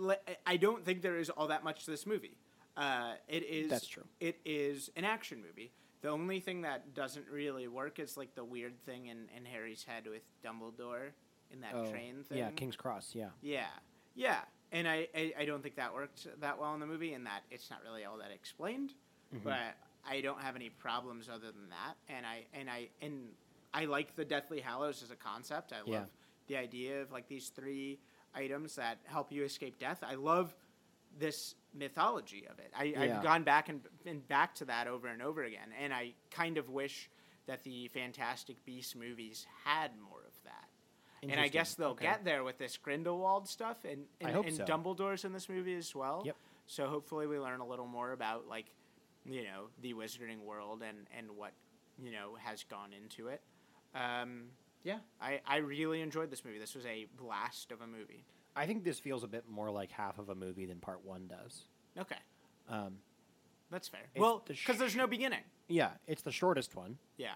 I don't think there is all that much to this movie. Uh, it is That's true. It is an action movie. The only thing that doesn't really work is like the weird thing in, in Harry's head with Dumbledore in that train thing. Oh, Yeah, King's Cross. Yeah. Yeah, yeah, and I, I, I don't think that worked that well in the movie, and that it's not really all that explained. Mm-hmm. But I don't have any problems other than that, and I and I and I like the Deathly Hallows as a concept. I love Yeah. the idea of like these three items that help you escape death. I love this mythology of it. I, Yeah. I've gone back and, been back to that over and over again, and I kind of wish that the Fantastic Beasts movies had more of that. And I guess they'll Okay. get there with this Grindelwald stuff, and and, and so. Dumbledore's in this movie as well. Yep. So hopefully we learn a little more about like, you know, the wizarding world and and what you know has gone into it. Um, yeah, I I really enjoyed this movie. This was a blast of a movie. I think this feels a bit more like half of a movie than part one does. Okay, Um, that's fair. It's well, the because there's no beginning. yeah, it's the shortest one, Yeah.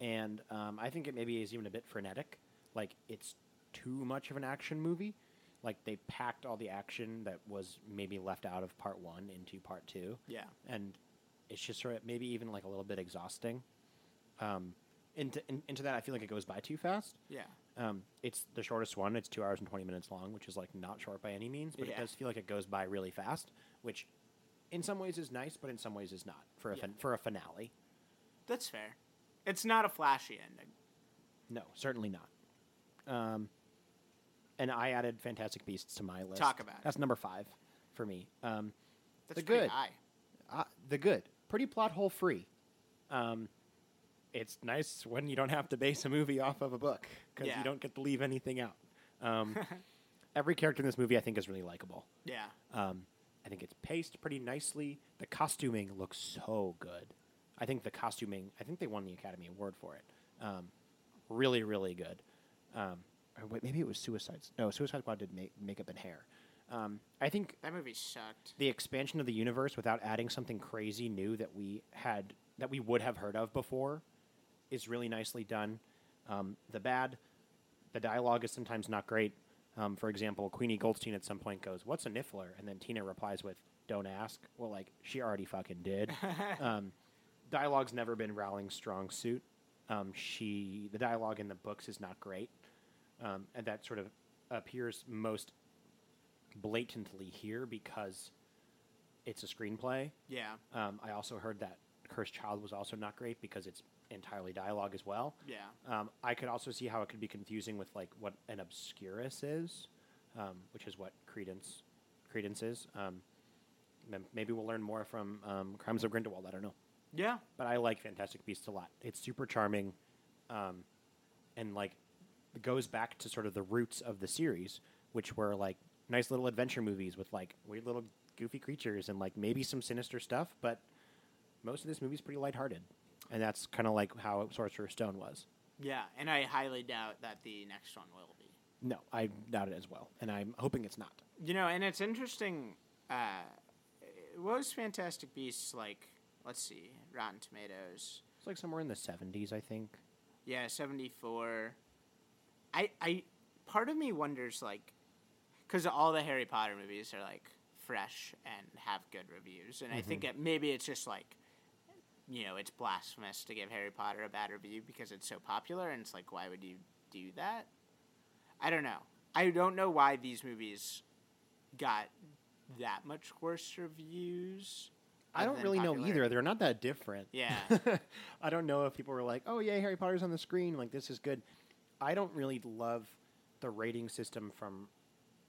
and um, I think it maybe is even a bit frenetic. Like it's too much of an action movie. Like they packed all the action that was maybe left out of part one into part two. Yeah. and it's just sort of maybe even like a little bit exhausting. Um, into in, into that, I feel like it goes by too fast. Yeah. Um, it's the shortest one. It's two hours and twenty minutes long, which is like not short by any means, but Yeah. it does feel like it goes by really fast, which in some ways is nice, but in some ways is not for a Yeah. fin- for a finale. That's fair. It's not a flashy ending. No, certainly not. Um, and I added Fantastic Beasts to my list. Talk about it. That's number five for me. Um, That's The good. Uh, the good, pretty plot hole free. Um, it's nice when you don't have to base a movie off of a book because Yeah. you don't get to leave anything out. Um, every character in this movie, I think, is really likable. Yeah. Um, I think it's paced pretty nicely. The costuming looks so good. I think the costuming. I think they won the Academy Award for it. Um, really, really good. Um, or wait, maybe it was Suicide. No, Suicide Squad did make, makeup and hair. Um, I think That movie sucked. the expansion of the universe without adding something crazy new that we had that we would have heard of before is really nicely done. Um, the bad, the dialogue is sometimes not great. Um, for example, Queenie Goldstein at some point goes, "What's a niffler?" and then Tina replies with, "Don't ask." Well, like she already fucking did. um, dialogue's never been Rowling's strong suit. Um, she the dialogue in the books is not great, um, and that sort of appears most blatantly here because it's a screenplay. Yeah. Um, I also heard that Cursed Child was also not great because it's entirely dialogue as well. Yeah. Um, I could also see how it could be confusing with like what an obscurus is, um, which is what Credence Credence is. Um, maybe we'll learn more from um, Crimes of Grindelwald. I don't know, Yeah. but I like Fantastic Beasts a lot. It's super charming, um, and like goes back to sort of the roots of the series, which were like nice little adventure movies with like weird little goofy creatures and like maybe some sinister stuff, but most of this movie's pretty lighthearted. And that's kind of like how Sorcerer's Stone was. Yeah. And I highly doubt that the next one will be. No, I doubt it as well, and I'm hoping it's not. You know, and it's interesting. Uh, what was Fantastic Beasts like? Let's see, Rotten Tomatoes. It's like somewhere in the 70s, I think. Yeah, seventy four. I I part of me wonders like, because all the Harry Potter movies are like fresh and have good reviews, and I think it, maybe it's just like, you know, it's blasphemous to give Harry Potter a bad review because it's so popular, and it's like, why would you do that? I don't know. I don't know why these movies got that much worse reviews. I don't really know either. They're not that different. Yeah. I don't know if people were like, "Oh yeah, Harry Potter's on the screen. Like this is good." I don't really love the rating system from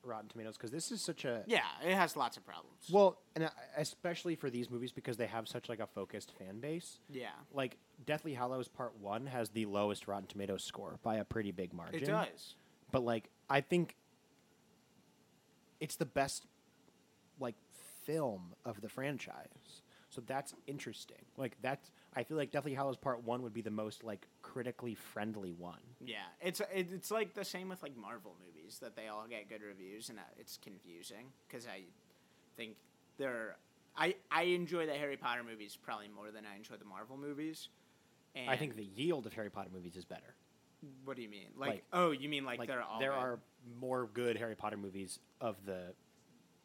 Rotten Tomatoes because this is such a Yeah, it has lots of problems. well, and uh, especially for these movies because they have such like a focused fan base. yeah, Like Deathly Hallows Part One has the lowest Rotten Tomatoes score by a pretty big margin. it does. but like I think it's the best like film of the franchise. So that's interesting. Like that's I feel like Deathly Hallows Part 1 would be the most like critically friendly one. Yeah, it's it, it's like the same with like Marvel movies that they all get good reviews, and uh, it's confusing because I think they're I I enjoy the Harry Potter movies probably more than I enjoy the Marvel movies. And I think the yield of Harry Potter movies is better. What do you mean? Like, Like- oh, you mean like, Like they're all there good? are more good Harry Potter movies of the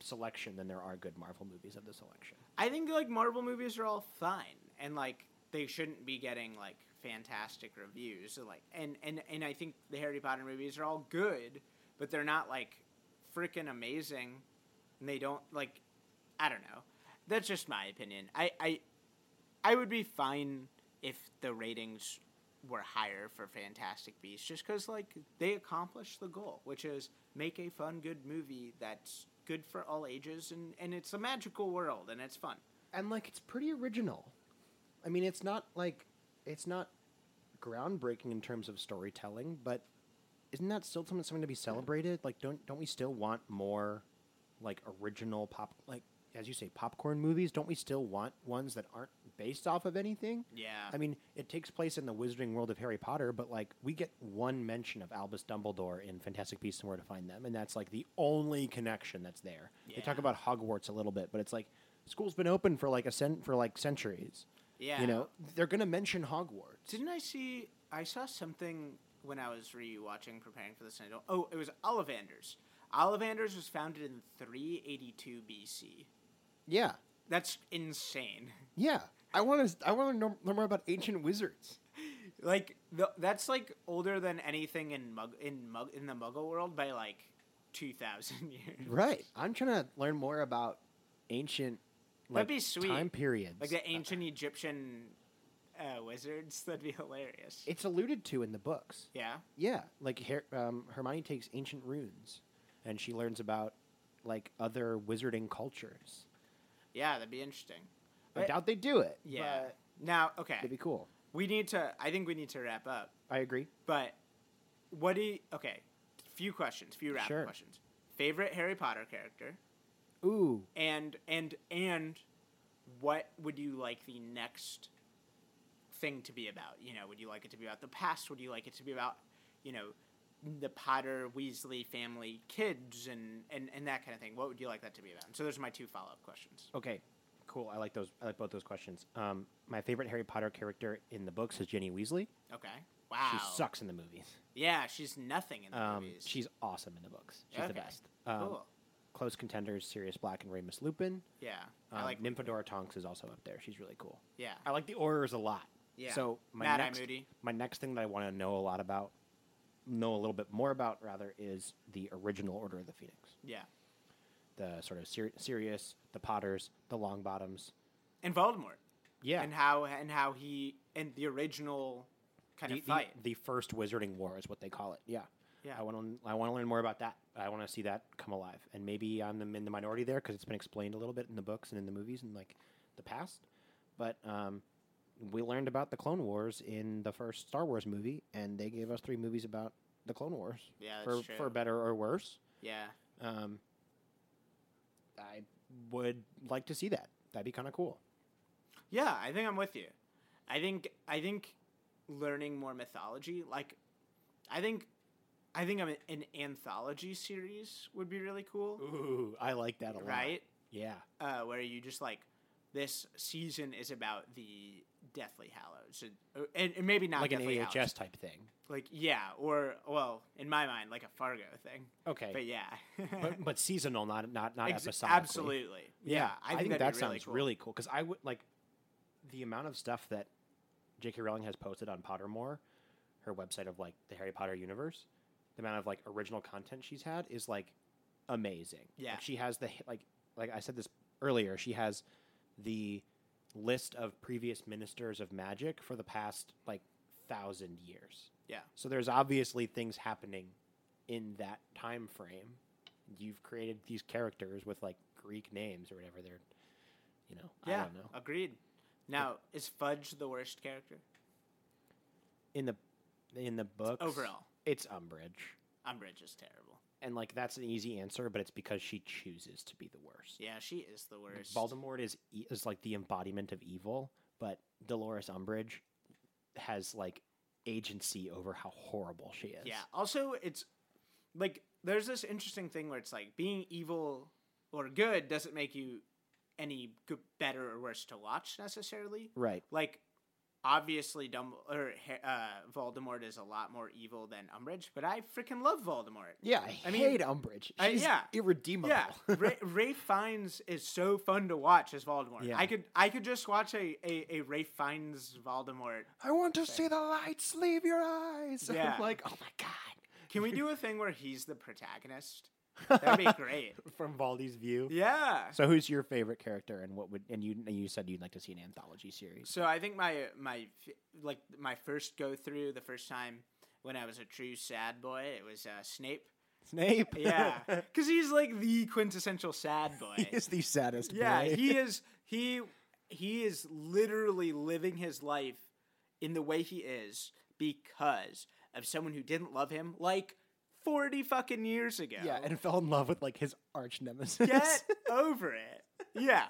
selection than there are good Marvel movies of the selection. I think like Marvel movies are all fine, and like they shouldn't be getting like fantastic reviews. So like, and and and I think the Harry Potter movies are all good, but they're not like freaking amazing, and they don't like. I don't know. That's just my opinion. I I I would be fine if the ratings were higher for Fantastic Beasts, just because like they accomplished the goal, which is make a fun, good movie that's good for all ages, and and it's a magical world and it's fun. And like it's pretty original. I mean, it's not like it's not groundbreaking in terms of storytelling, but isn't that still something something to be celebrated? Like don't don't we still want more like original pop like as you say popcorn movies? Don't we still want ones that aren't based off of anything? Yeah. I mean, it takes place in the wizarding world of Harry Potter, but like we get one mention of Albus Dumbledore in Fantastic Beasts and Where to Find Them, and that's like the only connection that's there. They talk about Hogwarts a little bit, but it's like school's been open for like a cent- for like centuries. Yeah. You know, they're gonna mention Hogwarts. Didn't I see? I saw something when I was rewatching, preparing for this. and I don't. Oh, it was Ollivanders. Ollivanders was founded in 382 BC. Yeah, That's insane. yeah. I want to. I want to know, know more about ancient wizards. Like the, that's like older than anything in mug in mug in the Muggle world by like 2,000 years. Right. I'm trying to learn more about ancient. Like, That'd be sweet. Time periods. Like the ancient Egyptian uh, wizards. That'd be hilarious. It's alluded to in the books. yeah. Yeah, like Her- um, Hermione takes ancient runes, and she learns about like other wizarding cultures. Yeah, that'd be interesting. I But- doubt they do it. Yeah. but Now, okay, it'd be cool. we need to. I think we need to wrap up. I agree. But what do you? Okay, few questions, few rapid Sure. questions. Favorite Harry Potter character, Ooh, and and and what would you like the next thing to be about? You know, would you like it to be about the past? Would you like it to be about, you know, the Potter Weasley family kids and and and that kind of thing? What would you like that to be about? So those are my two follow up questions. okay, cool. I like those. I like both those questions. Um, my favorite Harry Potter character in the books is Ginny Weasley. Okay. Wow. She sucks in the movies. Yeah, she's nothing in the Um, movies. she's awesome in the books. She's the best. Um, cool. Close contenders: Sirius Black and Remus Lupin. Yeah, Um, I like. Nymphadora Tonks is also up there. She's really cool. Yeah. I like the Aurors a lot. Yeah. So my Mad Eye next, Moody. my next thing that I want to know a lot about, know a little bit more about rather, is the original Order of the Phoenix. Yeah. The sort of Sir- Sirius, the Potters, the Longbottoms. And Voldemort. Yeah. And how and how he and the original kind the, of fight. The, the first Wizarding War is what they call it. Yeah. Yeah. I want to. I want to learn more about that. I want to see that come alive, and maybe I'm in the minority there because it's been explained a little bit in the books and in the movies and like the past. But um, we learned about the Clone Wars in the first Star Wars movie, and they gave us three movies about the Clone Wars. Yeah, for true. for better or worse. yeah. Um, I would like to see that. That'd be kind of cool. Yeah, I think I'm with you. I think I think learning more mythology, like I think I think I'm an anthology series would be really cool, Ooh, I like that a lot. right? Yeah. Uh, where you just like this season is about the Deathly Hallows, and, uh, and, maybe not like an AHS Hallows. type thing. like yeah, or well, in my mind, like a Fargo thing. Okay. But yeah, but but seasonal, not not not Ex- episodically. absolutely. Yeah, I think, that that'd be really sounds cool. really cool because I would like the amount of stuff that J.K. Rowling has posted on Pottermore, her website of like the Harry Potter universe. The amount of like original content she's had is like amazing. Yeah. Like, she has the like like I said this earlier. She has the list of previous ministers of magic for the past like thousand years. Yeah. So there's obviously things happening in that time frame. You've created these characters with like Greek names or whatever they're, you know, Yeah. I don't know. agreed. Now, is Fudge the worst character In the in the books overall? It's Umbridge, Umbridge is terrible. and like that's an easy answer, but it's because she chooses to be the worst. Yeah, she is the worst. Voldemort is e- is like the embodiment of evil, but Dolores Umbridge has like agency over how horrible she is. Yeah. Also, it's like there's this interesting thing where it's like being evil or good doesn't make you any good, better or worse to watch necessarily. Right. Like obviously Dumb or uh, Voldemort is a lot more evil than Umbridge, but I freaking love Voldemort. Yeah, I, I mean, hate Umbridge. I- She's yeah. irredeemable. Yeah, Ray, Ralph Fiennes is so fun to watch as Voldemort. Yeah. I could I could just watch a, a, a Ralph Fiennes Voldemort. I want to see the lights leave your eyes. Yeah. I'm like, oh my god. Can we do a thing where he's the protagonist? That'd be great. From Voldy's view. Yeah. So who's your favorite character, and what would and you you said you'd like to see an anthology series? So I think my my like my first go through the first time when I was a true sad boy, it was uh, Snape. Snape. Yeah, because he's like the quintessential sad boy. he is the saddest. Yeah, boy. he is. He he is literally living his life in the way he is because of someone who didn't love him like forty fucking years ago. Yeah, and fell in love with like his arch nemesis. get over it. Yeah.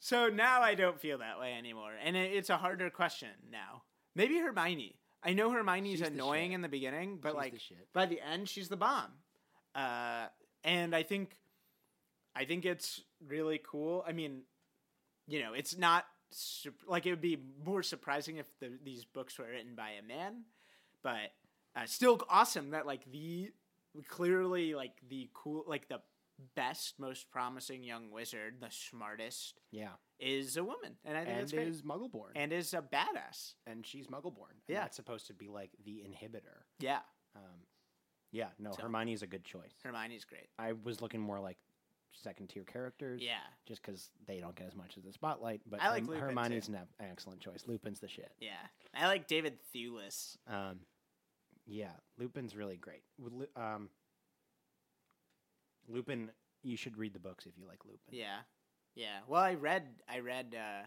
So now I don't feel that way anymore, and it, it's a harder question now. Maybe Hermione. I know Hermione's She's annoying shit. in the beginning, but She's the like shit. by the end, she's the bomb. Uh, and I think, I think it's really cool. I mean, you know, it's not like it would be more surprising if the, these books were written by a man, but uh, still awesome that like the clearly like the cool like the best most promising young wizard the smartest yeah, is a woman and i think and that's great is Muggleborn, and is a badass and she's Muggleborn. And Yeah. that's supposed to be like the inhibitor. yeah Um, yeah, no, So- Hermione's a good choice. hermione's great I was looking more like second tier characters. yeah just because they don't get as much of the spotlight. But I like Herm- Hermione's an, an excellent choice. Lupin's the shit. yeah i like david thewlis Um, yeah, Lupin's really great. Um, Lupin, you should read the books if you like Lupin. yeah yeah well i read i read uh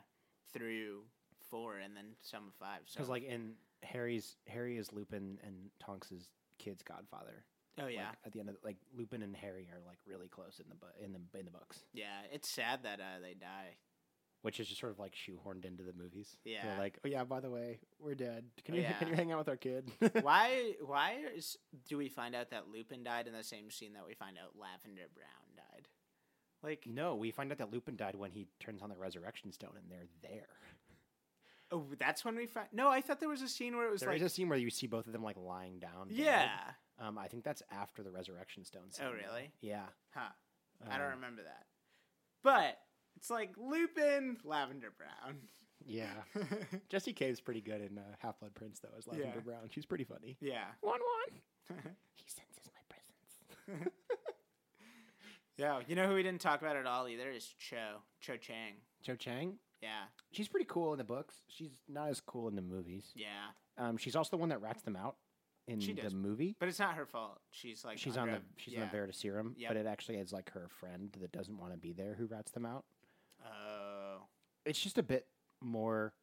through four and then some of five so because like in Harry's Harry is Lupin and Tonks's kid's godfather. oh Like, yeah at the end of like Lupin and Harry are like really close in the bu- in the in the books, yeah it's sad that uh they die which is just sort of like shoehorned into the movies. They're Yeah. like oh yeah, by the way, we're dead. Can Oh, you yeah. can you hang out with our kid? why why is do we find out that lupin died in the same scene that we find out lavender brown died like No, we find out that Lupin died when he turns on the resurrection stone, and they're there. oh that's when we find no i thought there was a scene where it was There is like a scene where you see both of them like lying down. dead. yeah Um, I think that's after the resurrection stone. Scene, Oh, really? Yeah. huh i don't Um, remember that but it's like lupin lavender brown Yeah. Jessie Cave's pretty good in uh, Half Blood Prince though as Lavender Yeah. Brown. She's pretty funny. yeah One one. he senses my presence. yeah you know who we didn't talk about at all either is cho cho chang Cho Chang. yeah She's pretty cool in the books. She's not as cool in the movies. yeah Um, she's also the one that rats them out in She the movie. but it's not her fault she's like she's on the under- she's yeah. on the Veritaserum, Yep. but it actually is like her friend that doesn't want to be there who rats them out. Oh it's just a bit more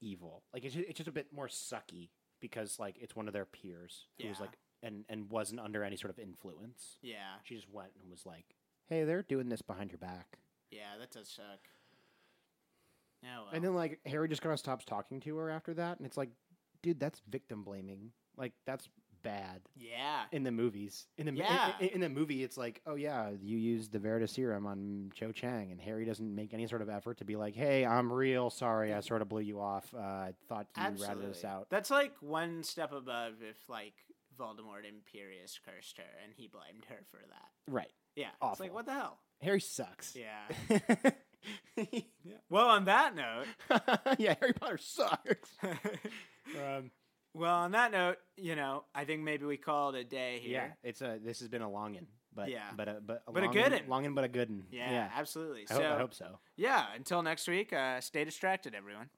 evil. Like it's just, it's just a bit more sucky because like it's one of their peers who was like and and wasn't under any sort of influence. yeah She just went and was like, "Hey, they're doing this behind your back." yeah that does suck oh well. And then like Harry just kind of stops talking to her after that, and it's like, dude, that's victim blaming. Like that's bad yeah in the movies. In the Yeah. in, in, in the movie, it's like, oh yeah, you used the Veritaserum on Cho Chang, and Harry doesn't make any sort of effort to be like, hey, I'm real sorry, I sort of blew you off. Uh, I thought you ratted us Absolutely. out. That's like one step above if like Voldemort Imperius cursed her and he blamed her for that. Right. Yeah. It's Awful. like what the hell? Harry sucks. Yeah. Well, on that note, yeah, Harry Potter sucks. um, well, on that note, you know, I think maybe we call it a day here. yeah, it's a. This has been a longin, but Yeah. but a but a, But a longin- longin, but a good one. Yeah, yeah. absolutely. I, so, hope, I hope so. yeah, until next week, uh, stay distracted, everyone.